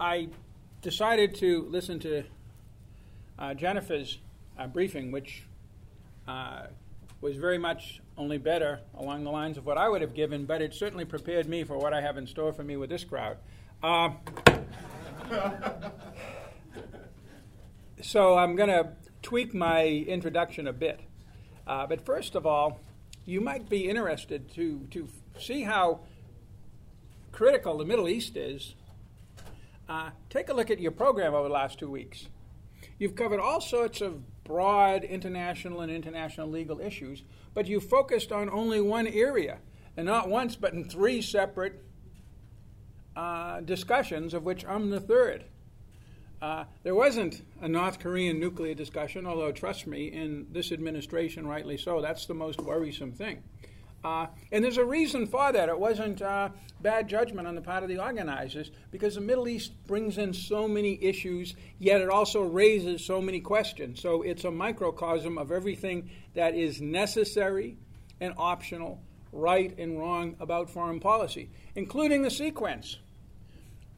I decided to listen to uh, Jennifer's uh, briefing, which uh, was very much only better along the lines of what I would have given, but it certainly prepared me for what I have in store for me with this crowd. Uh, so I'm going to tweak my introduction a bit. Uh, but first of all, you might be interested to, to see how critical the Middle East is. Uh, take a look at your program over the last two weeks. You've covered all sorts of broad international and international legal issues, but you focused on only one area, and not once, but in three separate uh, discussions, of which I'm the third. Uh, there wasn't a North Korean nuclear discussion, although, trust me, in this administration, rightly so, that's the most worrisome thing. Uh, and there's a reason for that. It wasn't uh, bad judgment on the part of the organizers, because the Middle East brings in so many issues, yet it also raises so many questions. So it's a microcosm of everything that is necessary and optional, right and wrong about foreign policy, including the sequence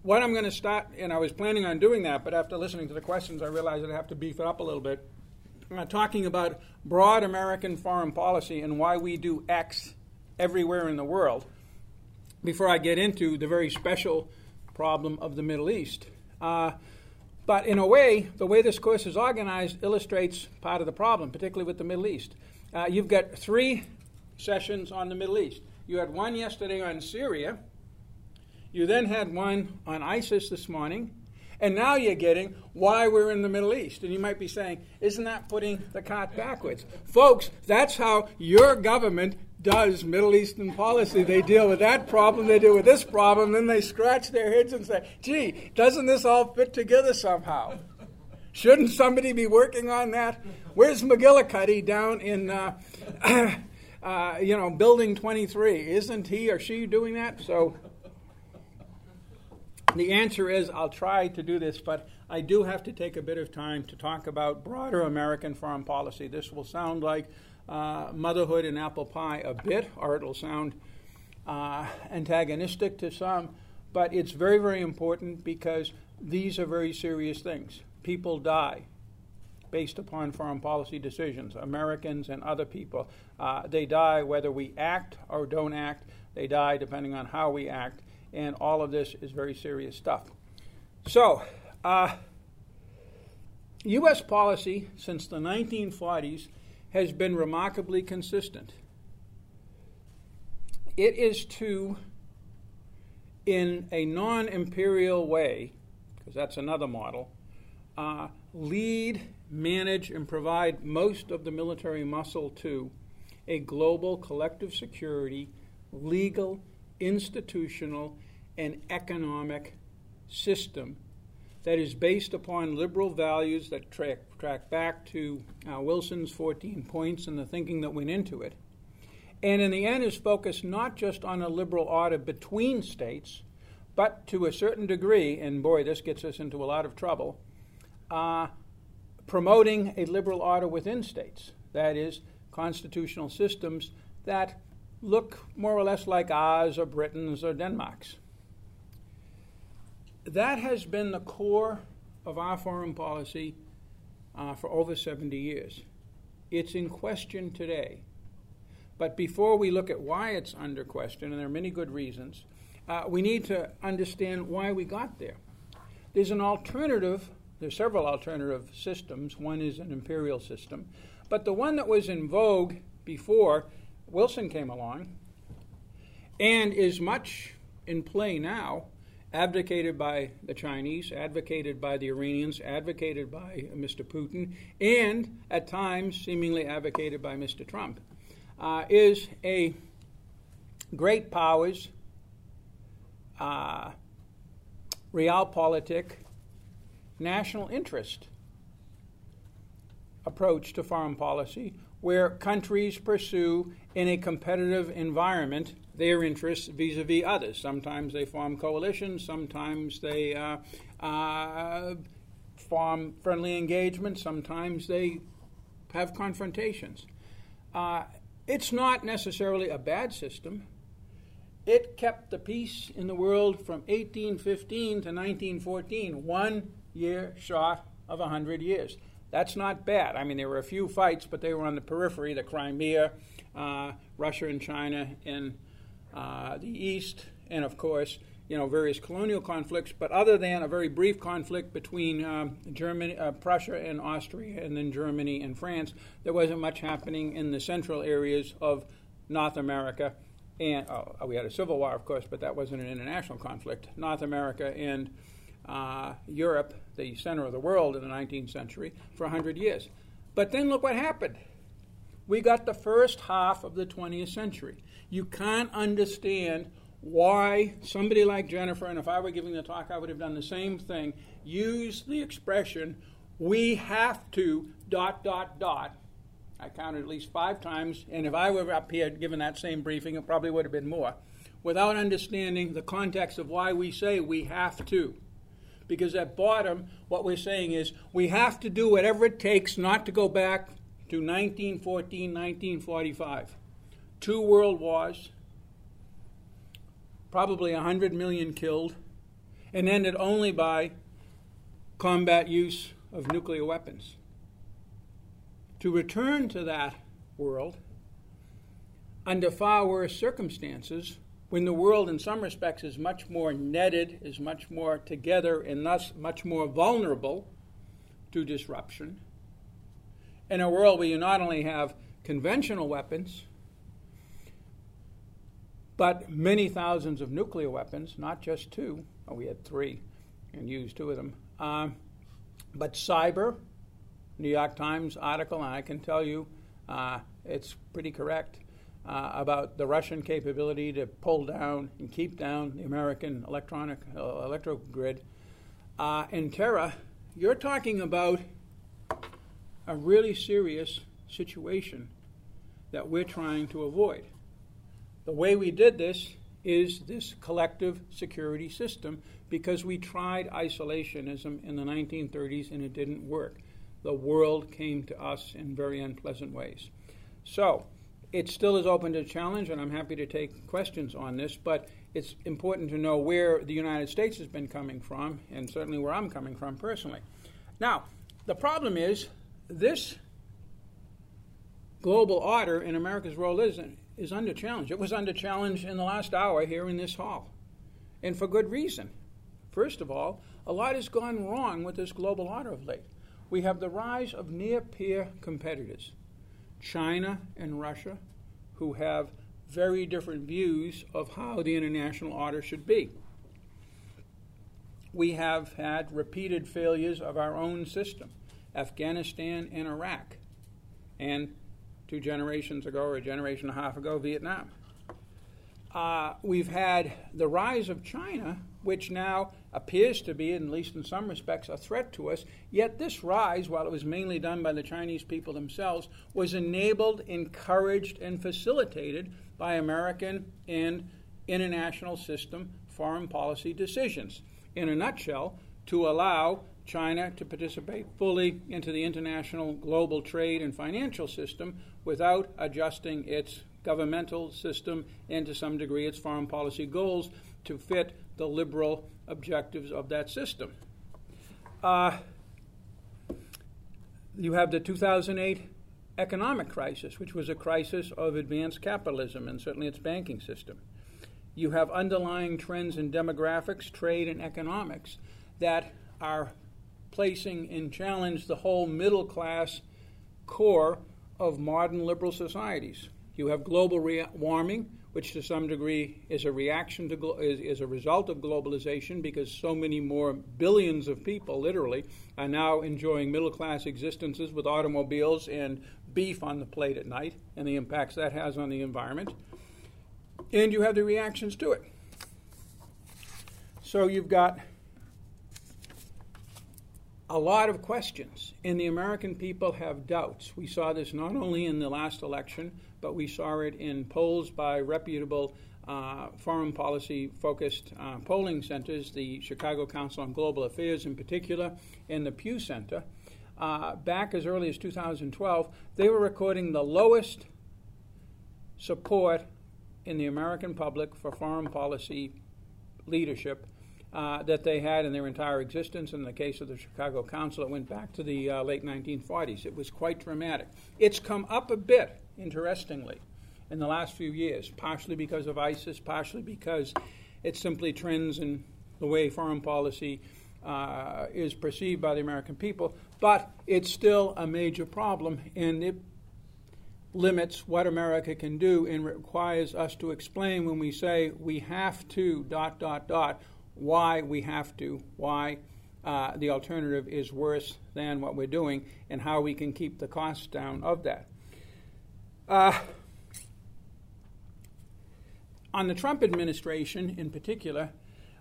what I'm going to start, and I was planning on doing that, but after listening to the questions, I realized I'd have to beef it up a little bit. I'm talking about broad American foreign policy and why we do X everywhere in the world before I get into the very special problem of the Middle East. Uh, but in a way, the way this course is organized illustrates part of the problem, particularly with the Middle East. Uh, you've got three sessions on the Middle East. You had one yesterday on Syria you then had one on ISIS this morning, and now you're getting why we're in the Middle East. And you might be saying, isn't that putting the cart backwards? Folks, that's how your government does Middle Eastern policy. They deal with that problem, they deal with this problem, then they scratch their heads and say, gee, doesn't this all fit together somehow? Shouldn't somebody be working on that? Where's McGillicuddy down in, uh, uh, you know, Building 23? Isn't he or she doing that? So the answer is I'll try to do this, but I do have to take a bit of time to talk about broader American foreign policy. This will sound like uh, motherhood and apple pie a bit, or it'll sound uh, antagonistic to some, but it's very, very important because these are very serious things. People die based upon foreign policy decisions, Americans and other people. Uh, they die whether we act or don't act, they die depending on how we act and all of this is very serious stuff. So, uh, U.S. policy since the 1940s has been remarkably consistent. It is to, in a non imperial way, because that's another model, uh, lead, manage, and provide most of the military muscle to a global collective security, legal, institutional, and economic system that is based upon liberal values that track, track back to uh, Wilson's 14 points and the thinking that went into it. And in the end, is focused not just on a liberal order between states, but to a certain degree, and boy, this gets us into a lot of trouble, uh, promoting a liberal order within states. That is, constitutional systems that look more or less like ours or Britain's or Denmark's. That has been the core of our foreign policy uh, for over 70 years. It's in question today. But before we look at why it's under question, and there are many good reasons, uh, we need to understand why we got there. There's an alternative, there's several alternative systems. One is an imperial system. But the one that was in vogue before Wilson came along and is much in play now, advocated by the Chinese, advocated by the Iranians, advocated by Mr. Putin, and at times seemingly advocated by Mr. Trump, uh, is a great powers, uh, realpolitik, national interest approach to foreign policy where countries pursue in a competitive environment their interests vis a vis others. Sometimes they form coalitions, sometimes they uh, uh, form friendly engagements, sometimes they have confrontations. Uh, it's not necessarily a bad system. it kept the peace in the world from 1815 to 1914, one year short of 100 years. That's not bad. I mean, there were a few fights, but they were on the periphery the Crimea, uh, Russia and China in uh, the east, and of course, you know, various colonial conflicts. But other than a very brief conflict between um, Germany, uh, Prussia and Austria, and then Germany and France, there wasn't much happening in the central areas of North America. And oh, we had a civil war, of course, but that wasn't an international conflict. North America and uh, Europe, the center of the world in the 19th century, for 100 years. But then look what happened. We got the first half of the 20th century. You can't understand why somebody like Jennifer, and if I were giving the talk, I would have done the same thing, use the expression, we have to, dot, dot, dot. I counted at least five times, and if I were up here giving that same briefing, it probably would have been more, without understanding the context of why we say we have to because at bottom, what we're saying is we have to do whatever it takes not to go back to 1914, 1945. Two world wars, probably 100 million killed, and ended only by combat use of nuclear weapons. To return to that world under far worse circumstances when the world, in some respects, is much more netted, is much more together, and thus much more vulnerable to disruption. In a world where you not only have conventional weapons, but many thousands of nuclear weapons, not just two. Oh, we had three and used two of them. Um, but cyber, New York Times article, and I can tell you uh, it's pretty correct uh, about the Russian capability to pull down and keep down the American electronic uh, electro grid. Uh, in Terra, you're talking about a really serious situation that we're trying to avoid. The way we did this is this collective security system because we tried isolationism in the 1930s and it didn't work. The world came to us in very unpleasant ways. So, it still is open to challenge, and I'm happy to take questions on this, but it's important to know where the United States has been coming from, and certainly where I'm coming from personally. Now, the problem is this global order in America's role is, is under challenge. It was under challenge in the last hour here in this hall, and for good reason. First of all, a lot has gone wrong with this global order of late. We have the rise of near peer competitors. China and Russia, who have very different views of how the international order should be. We have had repeated failures of our own system, Afghanistan and Iraq, and two generations ago, or a generation and a half ago, Vietnam. Uh, we've had the rise of China, which now appears to be, at least in some respects, a threat to us. Yet this rise, while it was mainly done by the Chinese people themselves, was enabled, encouraged, and facilitated by American and international system foreign policy decisions. In a nutshell, to allow China to participate fully into the international global trade and financial system without adjusting its governmental system and to some degree its foreign policy goals to fit the liberal objectives of that system. Uh, you have the 2008 economic crisis, which was a crisis of advanced capitalism and certainly its banking system. You have underlying trends in demographics, trade, and economics that are placing in challenge the whole middle class core of modern liberal societies. You have global re- warming, which to some degree is a reaction to glo- is, is, a result of globalization because so many more billions of people literally are now enjoying middle class existences with automobiles and beef on the plate at night and the impacts that has on the environment. And you have the reactions to it. So you've got a lot of questions and the american people have doubts we saw this not only in the last election but we saw it in polls by reputable uh, foreign policy focused uh, polling centers, the Chicago Council on Global Affairs in particular, and the Pew Center. Uh, back as early as 2012, they were recording the lowest support in the American public for foreign policy leadership uh, that they had in their entire existence. In the case of the Chicago Council, it went back to the uh, late 1940s. It was quite dramatic. It's come up a bit, interestingly, in the last few years, partially because of ISIS, partially because it simply trends in the way foreign policy uh, is perceived by the American people, but it's still a major problem, and it limits what America can do and requires us to explain when we say we have to dot dot dot why we have to, why uh, the alternative is worse than what we're doing, and how we can keep the costs down of that. Uh, on the Trump administration in particular,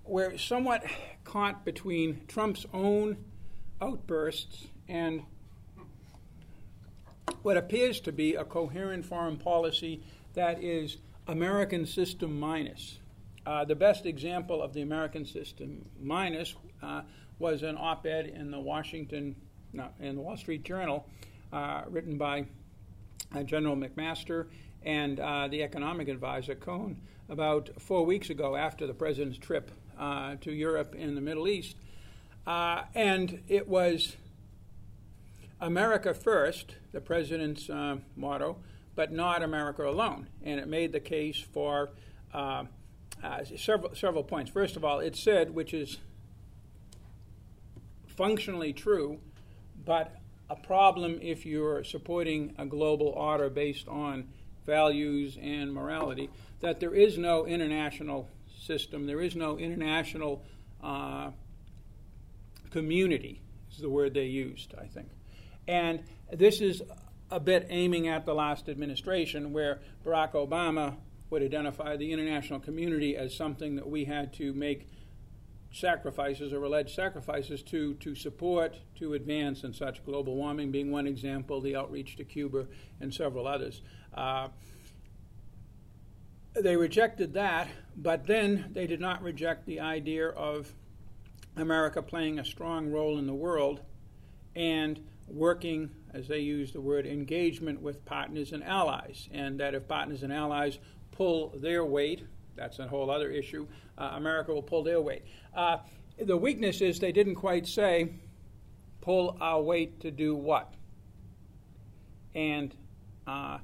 we're somewhat caught between Trump's own outbursts and what appears to be a coherent foreign policy that is American system minus. Uh, the best example of the American system minus uh, was an op-ed in the Washington, no, in the Wall Street Journal, uh, written by uh, General McMaster and uh, the economic advisor Cohn about four weeks ago after the president's trip uh, to Europe and the Middle East. And it was America first, the president's motto, but not America alone. And it made the case for uh, several, several points. First of all, it said, which is functionally true, but a problem if you're supporting a global order based on values and morality, that there is no international system, there is no international uh, community, is the word they used, I think. And this is a bit aiming at the last administration, where Barack Obama would identify the international community as something that we had to make sacrifices or alleged sacrifices to to support, to advance, and such. Global warming being one example, the outreach to Cuba, and several others. Uh, they rejected that, but then they did not reject the idea of America playing a strong role in the world and working, as they use the word, engagement with partners and allies. And that if partners and allies pull their weight, that's a whole other issue, uh, America will pull their weight. Uh, the weakness is they didn't quite say, pull our weight to do what? And uh,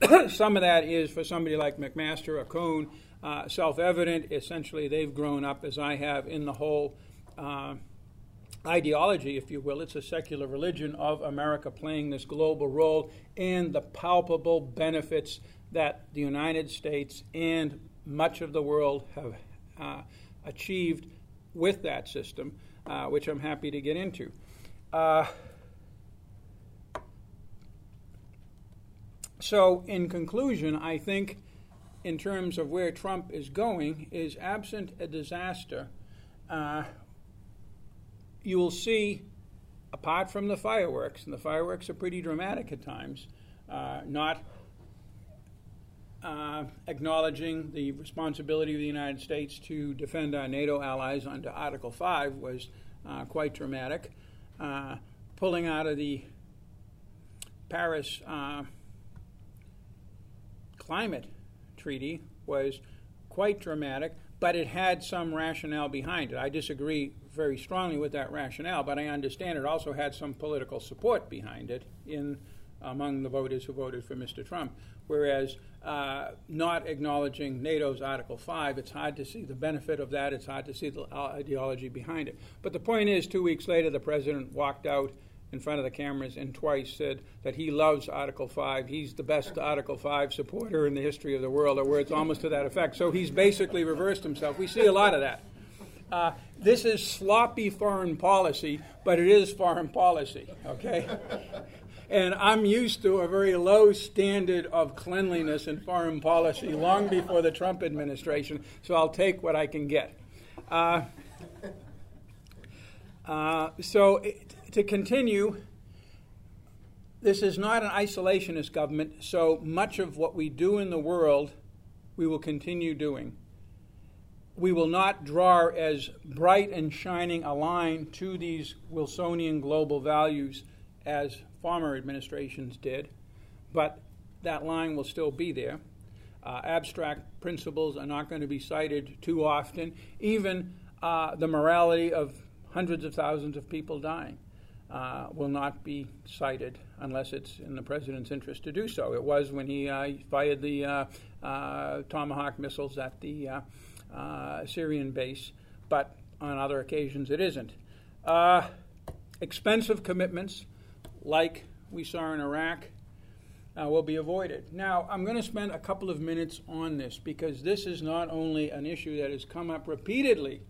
some of that is for somebody like McMaster or Cohn uh, self evident. Essentially, they've grown up, as I have, in the whole uh, ideology, if you will. It's a secular religion of America playing this global role and the palpable benefits that the United States and much of the world have uh, achieved with that system, uh, which I'm happy to get into. Uh, So, in conclusion, I think, in terms of where Trump is going, is absent a disaster, uh, you will see, apart from the fireworks, and the fireworks are pretty dramatic at times, uh, not uh, acknowledging the responsibility of the United States to defend our NATO allies under Article 5 was uh, quite dramatic. Uh, pulling out of the Paris uh, climate treaty was quite dramatic, but it had some rationale behind it. I disagree very strongly with that rationale, but I understand it also had some political support behind it in among the voters who voted for Mr. Trump. Whereas uh, not acknowledging NATO's Article 5, it's hard to see the benefit of that. It's hard to see the ideology behind it. But the point is, two weeks later, the president walked out in front of the cameras and twice said that he loves Article 5. He's the best Article 5 supporter in the history of the world, or words almost to that effect. So he's basically reversed himself. We see a lot of that. Uh, this is sloppy foreign policy, but it is foreign policy, okay? And I'm used to a very low standard of cleanliness in foreign policy long before the Trump administration, so I'll take what I can get. Uh, uh, so, it, to continue, this is not an isolationist government, so much of what we do in the world we will continue doing. We will not draw as bright and shining a line to these Wilsonian global values as former administrations did, but that line will still be there. Uh, abstract principles are not going to be cited too often. Even uh, the morality of hundreds of thousands of people dying uh, will not be cited unless it's in the president's interest to do so. It was when he uh, fired the uh, uh, Tomahawk missiles at the Syrian base, but on other occasions it isn't. expensive commitments, like we saw in Iraq, uh, will be avoided. Now, I'm going to spend a couple of minutes on this because this is not only an issue that has come up repeatedly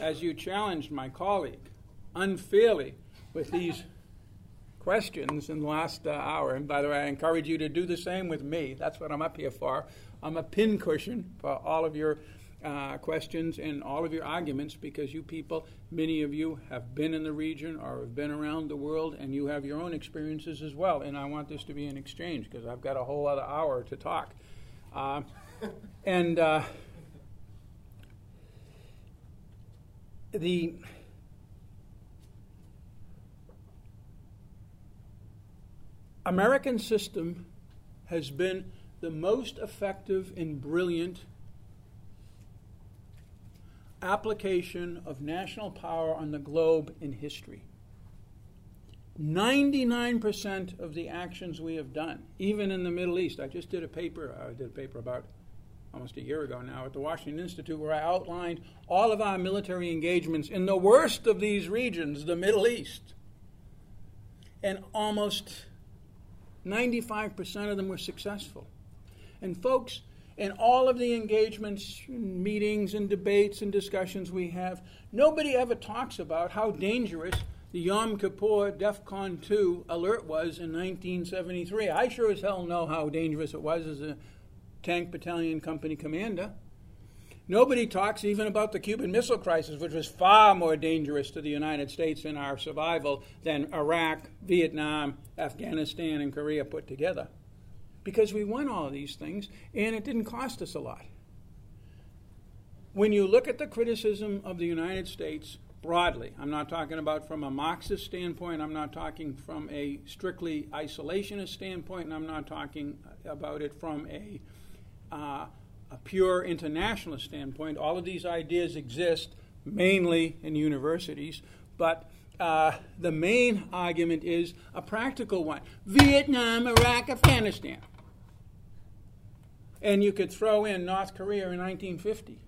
as you challenged my colleague unfairly with these questions in the last uh, hour. And by the way, I encourage you to do the same with me. That's what I'm up here for. I'm a pincushion for all of your uh, questions and all of your arguments because you people, many of you, have been in the region or have been around the world and you have your own experiences as well. And I want this to be an exchange because I've got a whole other hour to talk. Uh, and uh, the American system has been the most effective and brilliant application of national power on the globe in history. 99% of the actions we have done, even in the Middle East, I just did a paper, I did a paper about almost a year ago now at the Washington Institute where I outlined all of our military engagements in the worst of these regions, the Middle East. And almost 95% of them were successful. And folks, in all of the engagements, meetings, and debates and discussions we have, nobody ever talks about how dangerous the Yom Kippur DEFCON 2 alert was in 1973. I sure as hell know how dangerous it was as a tank battalion company commander. Nobody talks even about the Cuban Missile Crisis, which was far more dangerous to the United States and our survival than Iraq, Vietnam, Afghanistan, and Korea put together because we won all of these things and it didn't cost us a lot. When you look at the criticism of the United States broadly, I'm not talking about from a Marxist standpoint, I'm not talking from a strictly isolationist standpoint, and I'm not talking about it from a, uh, a pure internationalist standpoint. All of these ideas exist mainly in universities, but uh, the main argument is a practical one Vietnam, Iraq, Afghanistan and you could throw in North Korea in 1950.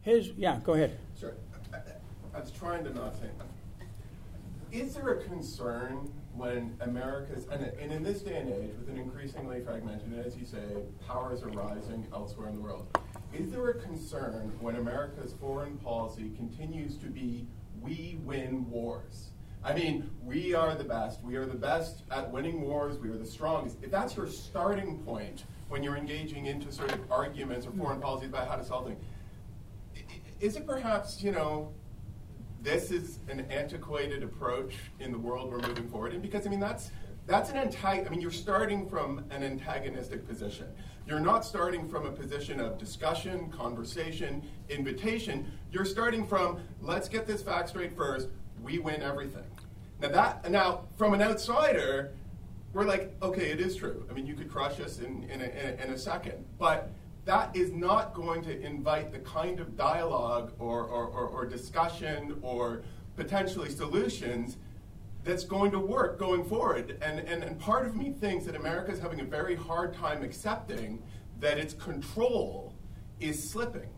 His, yeah, go ahead. Sure. I, I was trying to not think. Is there a concern when America's, and, and in this day and age, with an increasingly fragmented, as you say, powers are rising elsewhere in the world, is there a concern when America's foreign policy continues to be we win wars? I mean, we are the best. We are the best at winning wars. We are the strongest. If that's your starting point, when you're engaging into sort of arguments or foreign policies about how to solve things. Is it perhaps, you know, this is an antiquated approach in the world we're moving forward in? Because, I mean, that's, that's an antag- I mean, you're starting from an antagonistic position. You're not starting from a position of discussion, conversation, invitation. You're starting from, let's get this fact straight first, we win everything. Now that now from an outsider, we're like, okay, it is true. I mean, you could crush us in, in, a, in a second. But that is not going to invite the kind of dialogue or, or, or, or discussion or potentially solutions that's going to work going forward. And, and, and part of me thinks that America is having a very hard time accepting that its control is slipping.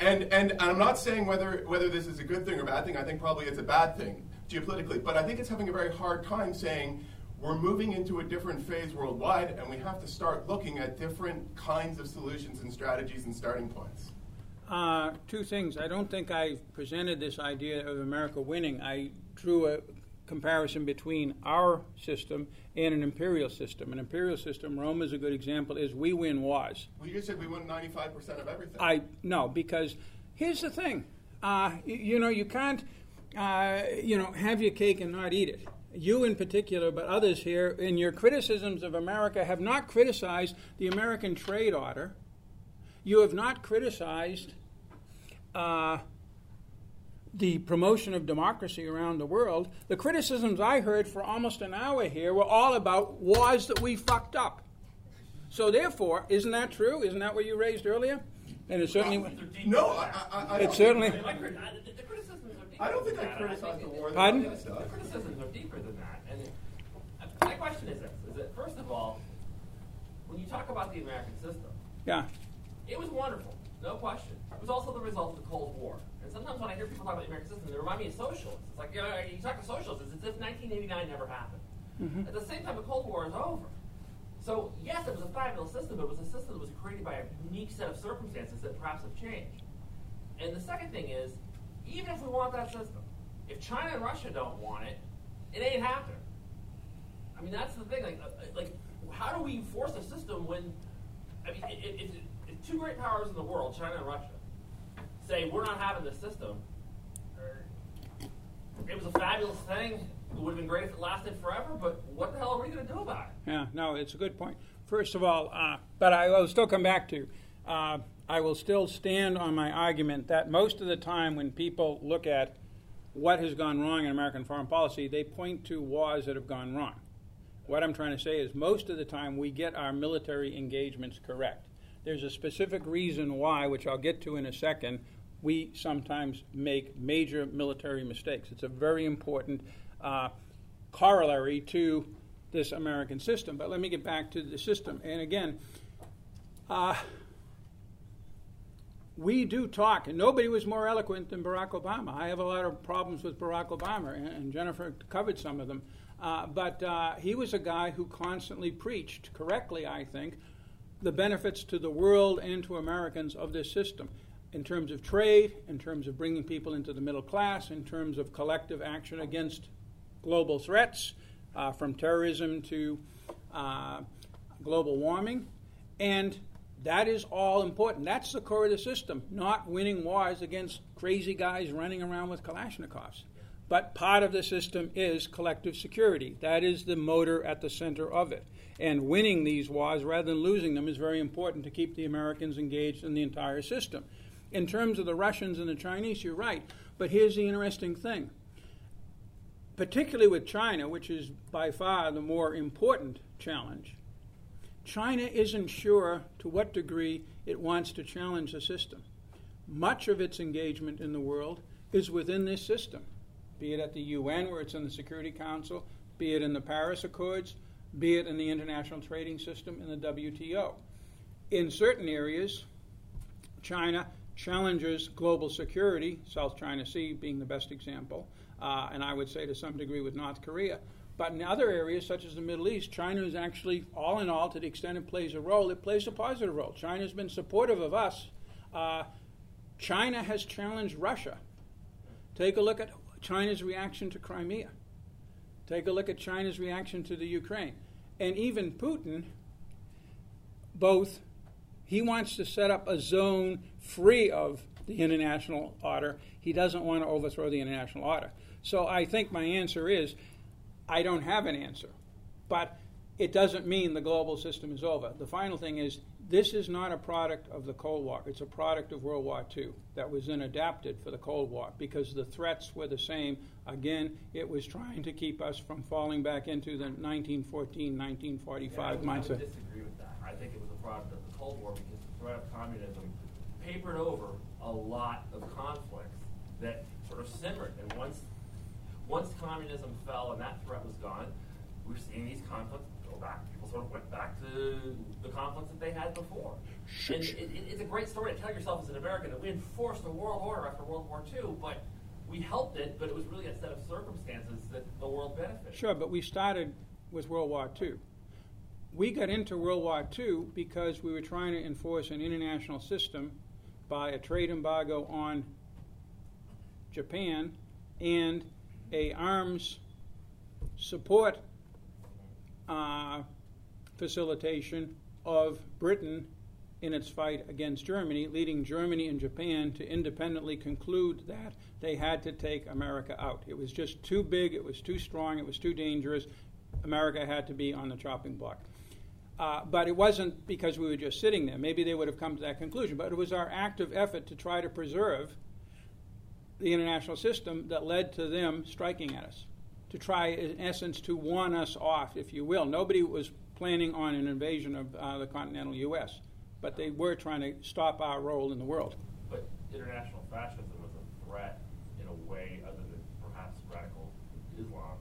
And, and, I'm not saying whether, whether this is a good thing or bad thing. I think probably it's a bad thing geopolitically. But I think it's having a very hard time saying we're moving into a different phase worldwide, and we have to start looking at different kinds of solutions and strategies and starting points. Uh, two things. I don't think I presented this idea of America winning. I drew a comparison between our system and an imperial system. An imperial system, Rome is a good example, is we win wars. Well, you just said we won 95% of everything. I No, because here's the thing. Uh, you, you, know, you can't, uh, you know, have your cake and not eat it you in particular, but others here, in your criticisms of America, have not criticized the American trade order. You have not criticized uh, the promotion of democracy around the world. The criticisms I heard for almost an hour here were all about wars that we fucked up. So therefore, isn't that true? Isn't that what you raised earlier? And it certainly. No, I, I, I It certainly- think- I mean, my crit- the criticisms are deeper I don't think than I that. criticized the think war. Pardon? that. The criticisms are deeper than that. And uh, my question is this: is that first of all, when you talk about the American system, Yeah. it was wonderful, no question. It was also the result of the Cold War. And sometimes when I hear people talk about the American system, they remind me of socialists. It's like you, know, you talk to socialists, it's as if 1989 never happened. At the same time, the Cold War is over. So yes, it was a fabulous system, but it was a system that was created by a unique set of circumstances that perhaps have changed. And the second thing is, even if we want that system, if China and Russia don't want it, it ain't happening. I mean, that's the thing. Like, uh, like, how do we enforce a system when, I mean, if, if, if two great powers in the world, China and Russia, say we're not having this system, it was a fabulous thing. It would have been great if it lasted forever. But what the hell are we going to do about it? Yeah, no, it's a good point. First of all, uh, but I will still come back to, uh, I will still stand on my argument that most of the time when people look at what has gone wrong in American foreign policy, they point to wars that have gone wrong. What I'm trying to say is most of the time we get our military engagements correct. There's a specific reason why, which I'll get to in a second, we sometimes make major military mistakes. It's a very important uh, corollary to this American system. But let me get back to the system. And again, uh, we do talk, and nobody was more eloquent than Barack Obama. I have a lot of problems with Barack Obama, and, and Jennifer covered some of them. Uh, but uh, he was a guy who constantly preached, correctly, I think, the benefits to the world and to Americans of this system in terms of trade, in terms of bringing people into the middle class, in terms of collective action against global threats, uh, from terrorism to uh, global warming. And that is all important. That's the core of the system, not winning wars against crazy guys running around with Kalashnikovs. But part of the system is collective security. That is the motor at the center of it. And winning these wars rather than losing them is very important to keep the Americans engaged in the entire system. In terms of the Russians and the Chinese, you're right. But here's the interesting thing particularly with China, which is by far the more important challenge, China isn't sure to what degree it wants to challenge the system. Much of its engagement in the world is within this system, be it at the UN, where it's in the Security Council, be it in the Paris Accords, be it in the International Trading System, in the WTO. In certain areas, China challenges global security, South China Sea being the best example, uh, and I would say to some degree with North Korea. But in other areas, such as the Middle East, China is actually, all in all, to the extent it plays a role, it plays a positive role. China has been supportive of us. Uh, China has challenged Russia. Take a look at China's reaction to Crimea. Take a look at China's reaction to the Ukraine. And even Putin, both, he wants to set up a zone free of the international order. He doesn't want to overthrow the international order. So I think my answer is I don't have an answer. But it doesn't mean the global system is over. The final thing is this is not a product of the Cold War. It's a product of World War II that was then adapted for the Cold War because the threats were the same. Again, it was trying to keep us from falling back into the 1914, 1945 Yeah, I would- I would disagree with that. I think it was a product of the Cold War because the threat of communism papered over a lot of conflicts that sort of simmered. And once, once communism fell and that threat was gone, we're seeing these conflicts back. People sort of went back to the conflicts that they had before. And it, it, it's a great story to tell yourself as an American that we enforced a world order after World War II, but we helped it, but it was really a set of circumstances that the world benefited. Sure, but we started with World War II. We got into World War II because we were trying to enforce an international system by a trade embargo on Japan and a arms support uh, facilitation of Britain in its fight against Germany, leading Germany and Japan to independently conclude that they had to take America out. It was just too big, it was too strong, it was too dangerous. America had to be on the chopping block. Uh, but it wasn't because we were just sitting there. Maybe they would have come to that conclusion. But it was our active effort to try to preserve the international system that led to them striking at us, to try, in essence, to warn us off, if you will. Nobody was planning on an invasion of uh, the continental U.S., but they were trying to stop our role in the world. But international fascism was a threat in a way other than perhaps radical Islam.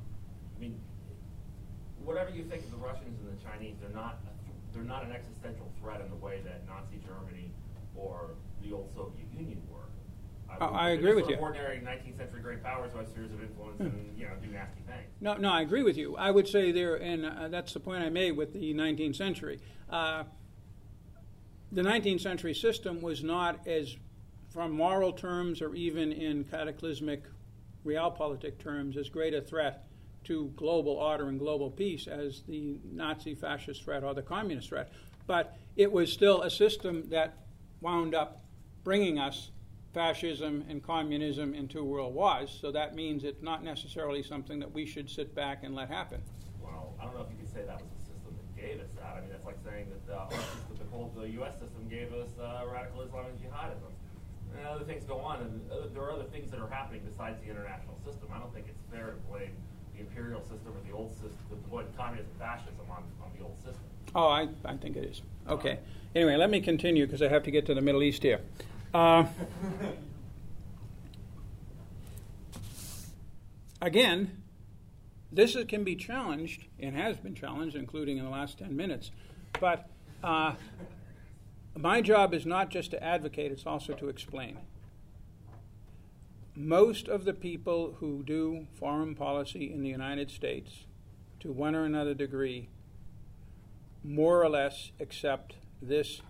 I mean, whatever you think of the Russians and the Chinese, they're not they're not an existential threat in the way that Nazi Germany or the old Soviet Union Oh, I agree with you. Ordinary 19th century great powers who have spheres of influence and you know do nasty things. No, no, I agree with you. I would say there, and uh, that's the point I made with the 19th century. Uh, the 19th century system was not as, from moral terms or even in cataclysmic realpolitik terms, as great a threat to global order and global peace as the Nazi fascist threat or the communist threat. But it was still a system that wound up bringing us fascism and communism and two world wars. So that means it's not necessarily something that we should sit back and let happen. Well, I don't know if you could say that was the system that gave us that. I mean, that's like saying that uh, the whole the U.S. system gave us uh, radical Islam and jihadism. And other things go on, and other, there are other things that are happening besides the international system. I don't think it's fair to blame the imperial system or the old system, to blame communism, fascism on, on the old system. Oh, I, I think it is. Okay. Anyway, let me continue because I have to get to the Middle East here. Uh, again, this can be challenged and has been challenged, including in the last 10 minutes. But uh, my job is not just to advocate, it's also to explain. Most of the people who do foreign policy in the United States, to one or another degree, more or less accept this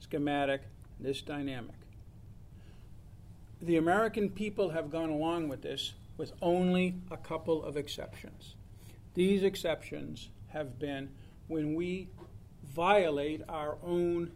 schematic, this dynamic. The American people have gone along with this with only a couple of exceptions. These exceptions have been when we violate our own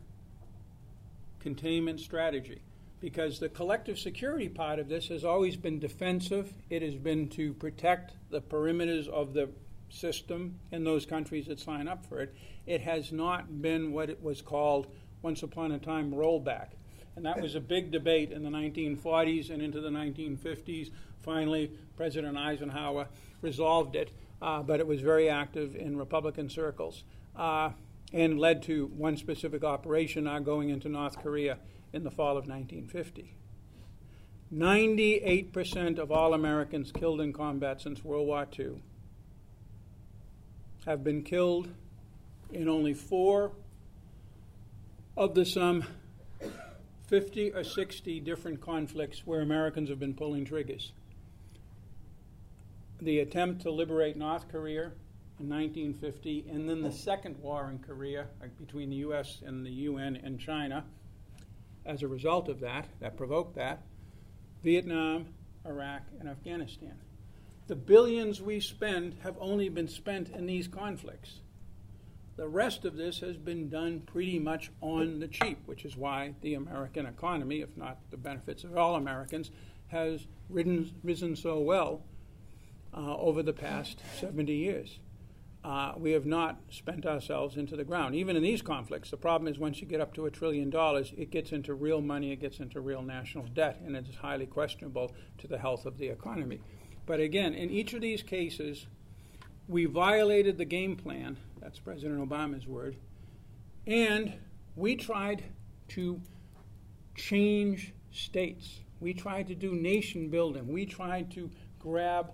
containment strategy. Because the collective security part of this has always been defensive, it has been to protect the perimeters of the system in those countries that sign up for it. It has not been what it was called once upon a time rollback. And that was a big debate in the 1940s and into the 1950s. Finally, President Eisenhower resolved it, uh, but it was very active in Republican circles uh, and led to one specific operation, our going into North Korea in the fall of 1950. 98% of all Americans killed in combat since World War II have been killed in only four of the some 50 or 60 different conflicts where Americans have been pulling triggers. The attempt to liberate North Korea in 1950, and then the second war in Korea uh, between the U.S. and the UN and China. As a result of that, that provoked that, Vietnam, Iraq, and Afghanistan. The billions we spend have only been spent in these conflicts. The rest of this has been done pretty much on the cheap, which is why the American economy, if not the benefits of all Americans, has ridden, risen so well uh, over the past 70 years. Uh, we have not spent ourselves into the ground. Even in these conflicts, the problem is once you get up to a trillion dollars, it gets into real money, it gets into real national debt, and it's highly questionable to the health of the economy. But again, in each of these cases, we violated the game plan, that's President Obama's word, and we tried to change states. We tried to do nation building. We tried to grab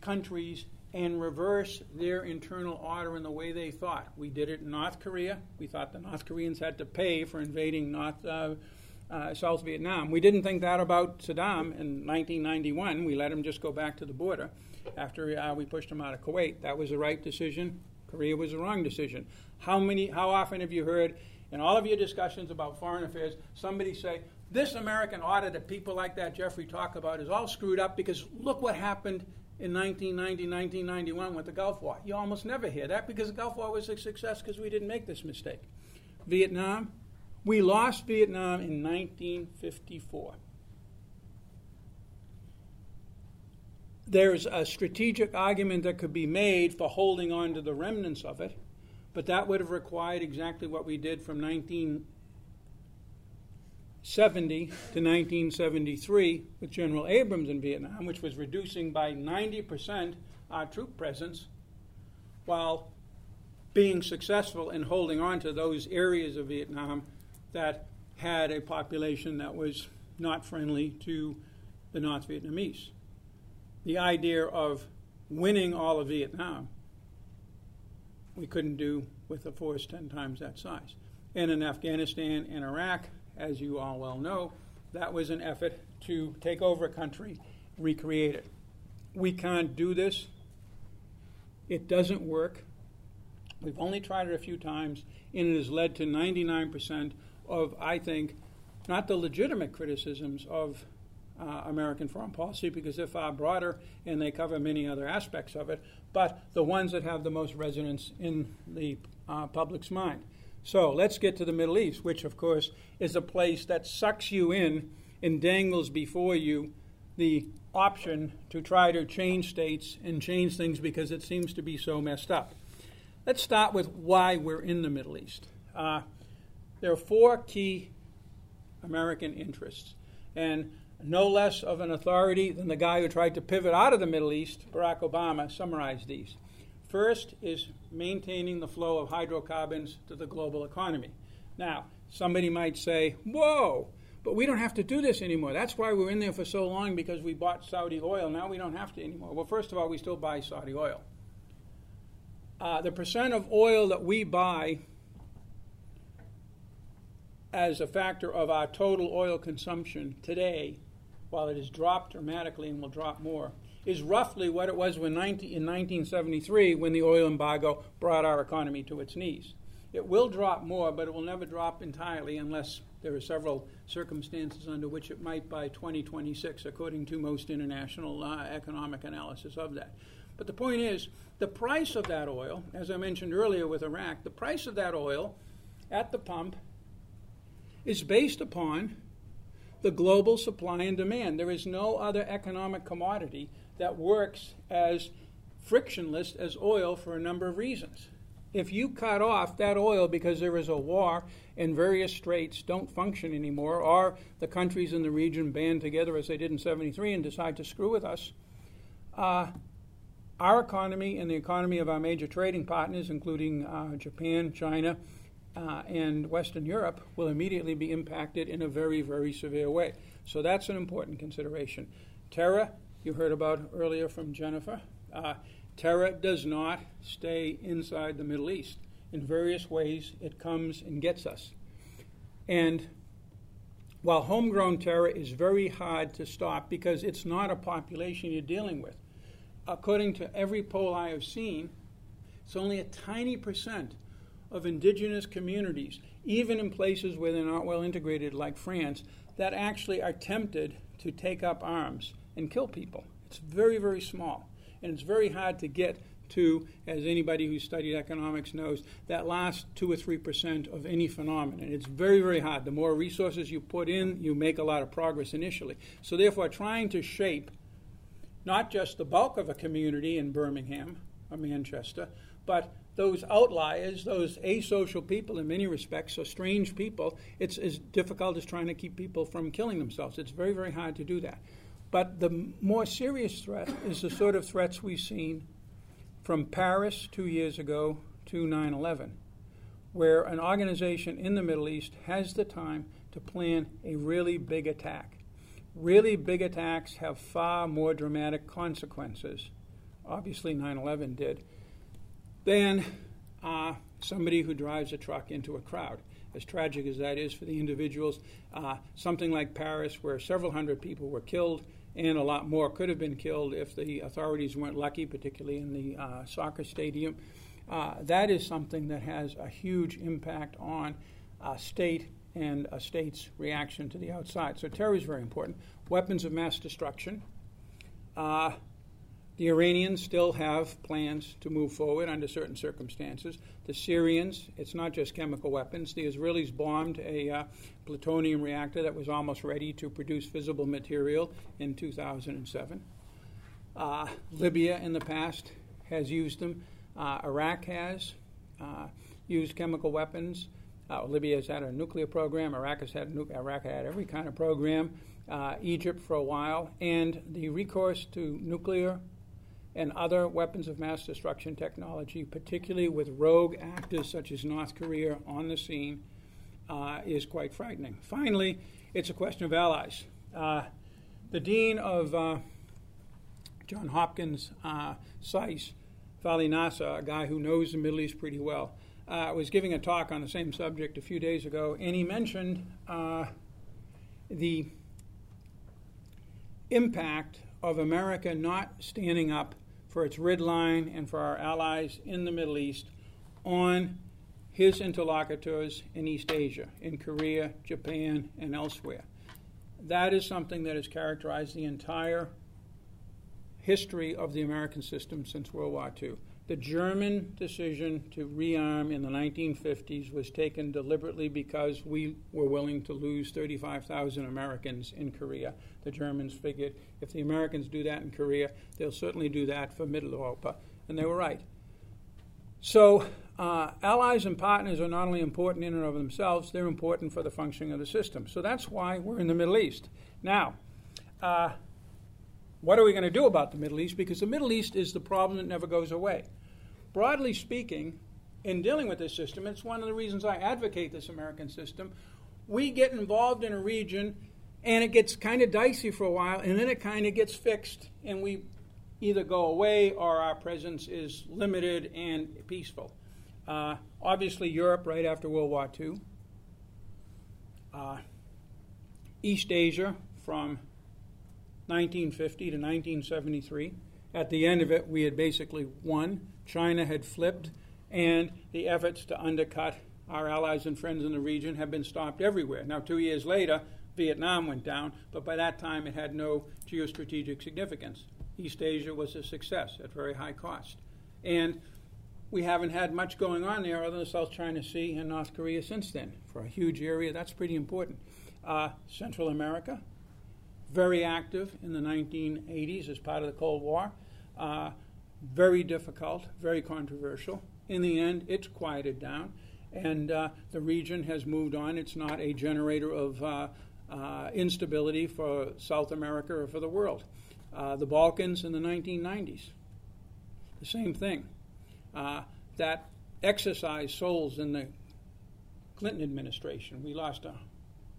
countries and reverse their internal order in the way they thought. We did it in North Korea. We thought the North Koreans had to pay for invading North, uh, uh, South Vietnam. We didn't think that about Saddam in 1991. We let him just go back to the border after uh, we pushed him out of Kuwait. That was the right decision. Korea was the wrong decision. How many? How often have you heard in all of your discussions about foreign affairs somebody say, "This American order that people like that Jeffrey talk about is all screwed up because look what happened." In 1990, 1991 with the Gulf War. You almost never hear that because the Gulf War was a success because we didn't make this mistake. Vietnam, we lost Vietnam in 1954. There's a strategic argument that could be made for holding on to the remnants of it, but that would have required exactly what we did from 1970 to 1973 with General Abrams in Vietnam, which was reducing by 90% our troop presence while being successful in holding on to those areas of Vietnam that had a population that was not friendly to the North Vietnamese. The idea of winning all of Vietnam, we couldn't do with a force 10 times that size. And in Afghanistan and Iraq, as you all well know, that was an effort to take over a country, recreate it. We can't do this. It doesn't work. We've only tried it a few times, and it has led to 99% of, I think, not the legitimate criticisms of uh, American foreign policy because they're far broader and they cover many other aspects of it, but the ones that have the most resonance in the uh, public's mind. So let's get to the Middle East, which, of course, is a place that sucks you in and dangles before you the option to try to change states and change things because it seems to be so messed up. Let's start with why we're in the Middle East. Uh, there are four key American interests, and no less of an authority than the guy who tried to pivot out of the Middle East, Barack Obama, summarized these. First is maintaining the flow of hydrocarbons to the global economy. Now, somebody might say, whoa, but we don't have to do this anymore. That's why we're in there for so long because we bought Saudi oil. Now we don't have to anymore. Well, first of all, we still buy Saudi oil. Uh, the percent of oil that we buy as a factor of our total oil consumption today, while it has dropped dramatically and will drop more, is roughly what it was when 19, in 1973 when the oil embargo brought our economy to its knees. It will drop more, but it will never drop entirely unless there are several circumstances under which it might by 2026, according to most international uh, economic analysis of that. But the point is, the price of that oil, as I mentioned earlier with Iraq, the price of that oil at the pump is based upon the global supply and demand. There is no other economic commodity that works as frictionless as oil for a number of reasons. If you cut off that oil because there is a war and various straits don't function anymore, or the countries in the region band together as they did in 73 and decide to screw with us, uh, our economy and the economy of our major trading partners, including uh, Japan, China, uh, and Western Europe will immediately be impacted in a very, very severe way. So that's an important consideration. Terror, you heard about earlier from Jennifer. Uh, terror does not stay inside the Middle East. In various ways, it comes and gets us. And while homegrown terror is very hard to stop because it's not a population you're dealing with, according to every poll I have seen, it's only a tiny percent of indigenous communities, even in places where they're not well integrated, like France, that actually are tempted to take up arms and kill people. It's very, very small. And it's very hard to get to, as anybody who's studied economics knows, that last two or three percent of any phenomenon. It's very, very hard. The more resources you put in, you make a lot of progress initially. So, therefore, trying to shape not just the bulk of a community in Birmingham or Manchester, but those outliers, those asocial people in many respects, so strange people, it's as difficult as trying to keep people from killing themselves. It's very, very hard to do that. But the more serious threat is the sort of threats we've seen from Paris two years ago to 9 11, where an organization in the Middle East has the time to plan a really big attack. Really big attacks have far more dramatic consequences. Obviously, 9 11 did than uh, somebody who drives a truck into a crowd. As tragic as that is for the individuals, uh, something like Paris, where several hundred people were killed and a lot more could have been killed if the authorities weren't lucky, particularly in the uh, soccer stadium, uh, that is something that has a huge impact on a state and a state's reaction to the outside. So terror is very important. Weapons of mass destruction. The Iranians still have plans to move forward under certain circumstances. The Syrians, it's not just chemical weapons. The Israelis bombed a uh, plutonium reactor that was almost ready to produce fissile material in 2007. Uh, Libya in the past has used them. Uh, Iraq has uh, used chemical weapons. Uh, Libya has had a nuclear program. Iraq has had nu- Iraq had every kind of program. Uh, Egypt for a while, and the recourse to nuclear and other weapons of mass destruction technology, particularly with rogue actors such as North Korea on the scene, uh, is quite frightening. Finally, it's a question of allies. Uh, the dean of uh, John Hopkins uh, SAIS, Vali Nasr, a guy who knows the Middle East pretty well, uh, was giving a talk on the same subject a few days ago, and he mentioned uh, the impact of America not standing up for its red line and for our allies in the Middle East on his interlocutors in East Asia, in Korea, Japan, and elsewhere. That is something that has characterized the entire history of the American system since World War II. The German decision to rearm in the 1950s was taken deliberately because we were willing to lose 35,000 Americans in Korea. The Germans figured if the Americans do that in Korea, they'll certainly do that for Middle Europa. And they were right. So, uh, allies and partners are not only important in and of themselves, they're important for the functioning of the system. So that's why we're in the Middle East. Now, uh, what are we going to do about the Middle East? Because the Middle East is the problem that never goes away broadly speaking, in dealing with this system, it's one of the reasons I advocate this American system. We get involved in a region and it gets kind of dicey for a while and then it kind of gets fixed and we either go away or our presence is limited and peaceful. Uh, obviously, Europe right after World War II, uh, East Asia from 1950 to 1973. At the end of it, we had basically won. China had flipped, and the efforts to undercut our allies and friends in the region have been stopped everywhere. Now, two years later, Vietnam went down, but by that time it had no geostrategic significance. East Asia was a success at very high cost. And we haven't had much going on there other than the South China Sea and North Korea since then. For a huge area, that's pretty important. Uh, Central America, very active in the 1980s as part of the Cold War. Uh, very difficult, very controversial. In the end, it's quieted down, and uh, the region has moved on. It's not a generator of uh, uh, instability for South America or for the world. Uh, the Balkans in the 1990s, the same thing. Uh, that exercised souls in the Clinton administration. We lost a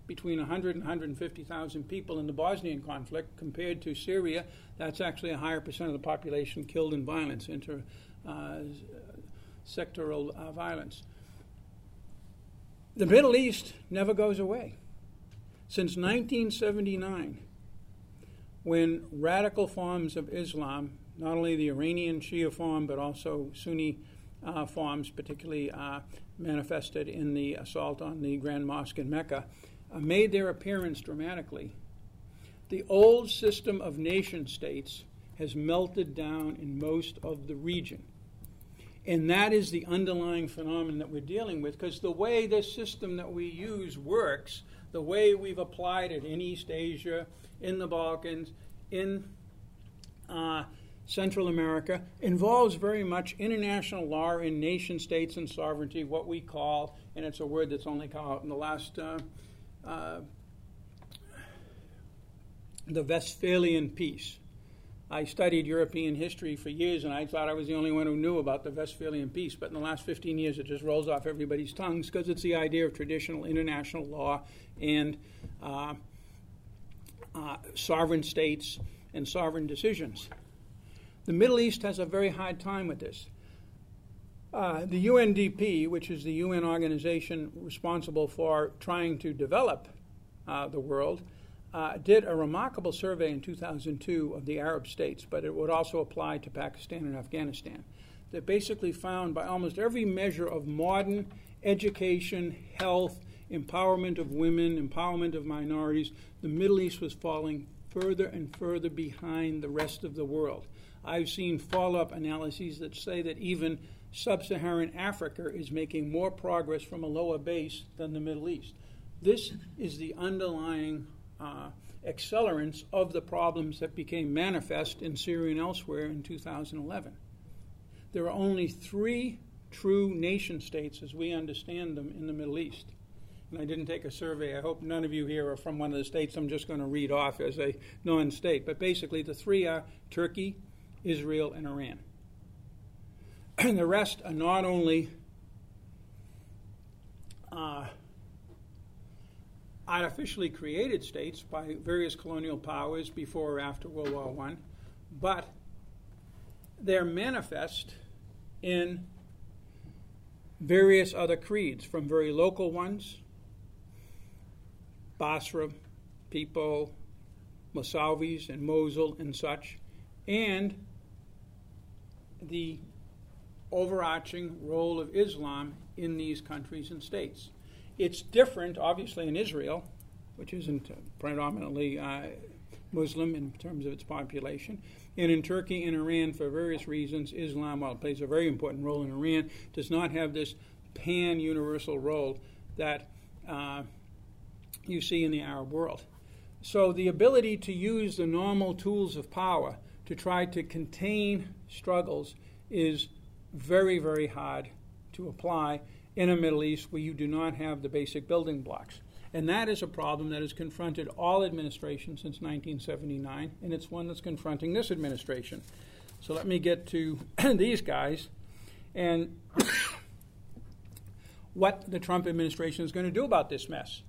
between 100 and 150,000 people in the Bosnian conflict compared to Syria. That's actually a higher percent of the population killed in violence, inter uh, sectoral uh, violence. The Middle East never goes away. Since 1979, when radical forms of Islam, not only the Iranian Shia form, but also Sunni uh, forms, particularly uh, manifested in the assault on the Grand Mosque in Mecca, uh, made their appearance dramatically. The old system of nation states has melted down in most of the region. And that is the underlying phenomenon that we're dealing with because the way this system that we use works, the way we've applied it in East Asia, in the Balkans, in uh, Central America, involves very much international law in nation states and sovereignty, what we call, and it's a word that's only come out in the last. Uh, uh, the Westphalian Peace. I studied European history for years, and I thought I was the only one who knew about the Westphalian Peace. But in the last 15 years, it just rolls off everybody's tongues because it's the idea of traditional international law and uh, uh, sovereign states and sovereign decisions. The Middle East has a very hard time with this. Uh, the UNDP, which is the UN organization responsible for trying to develop uh, the world, uh, did a remarkable survey in 2002 of the Arab states, but it would also apply to Pakistan and Afghanistan. That basically found by almost every measure of modern education, health, empowerment of women, empowerment of minorities, the Middle East was falling further and further behind the rest of the world. I've seen follow up analyses that say that even sub Saharan Africa is making more progress from a lower base than the Middle East. This is the underlying uh, accelerants of the problems that became manifest in Syria and elsewhere in 2011. There are only three true nation states as we understand them in the Middle East. And I didn't take a survey. I hope none of you here are from one of the states I'm just going to read off as a non state. But basically, the three are Turkey, Israel, and Iran. And the rest are not only uh, artificially created states by various colonial powers before or after World War I, but they're manifest in various other creeds, from very local ones, Basra people, Mosavis and Mosul and such, and the overarching role of Islam in these countries and states. It's different, obviously, in Israel, which isn't predominantly uh, Muslim in terms of its population. And in Turkey and Iran, for various reasons, Islam, while it plays a very important role in Iran, does not have this pan universal role that uh, you see in the Arab world. So the ability to use the normal tools of power to try to contain struggles is very, very hard to apply in a Middle East where you do not have the basic building blocks. And that is a problem that has confronted all administrations since 1979, and it's one that's confronting this administration. So let me get to these guys and what the Trump administration is going to do about this mess.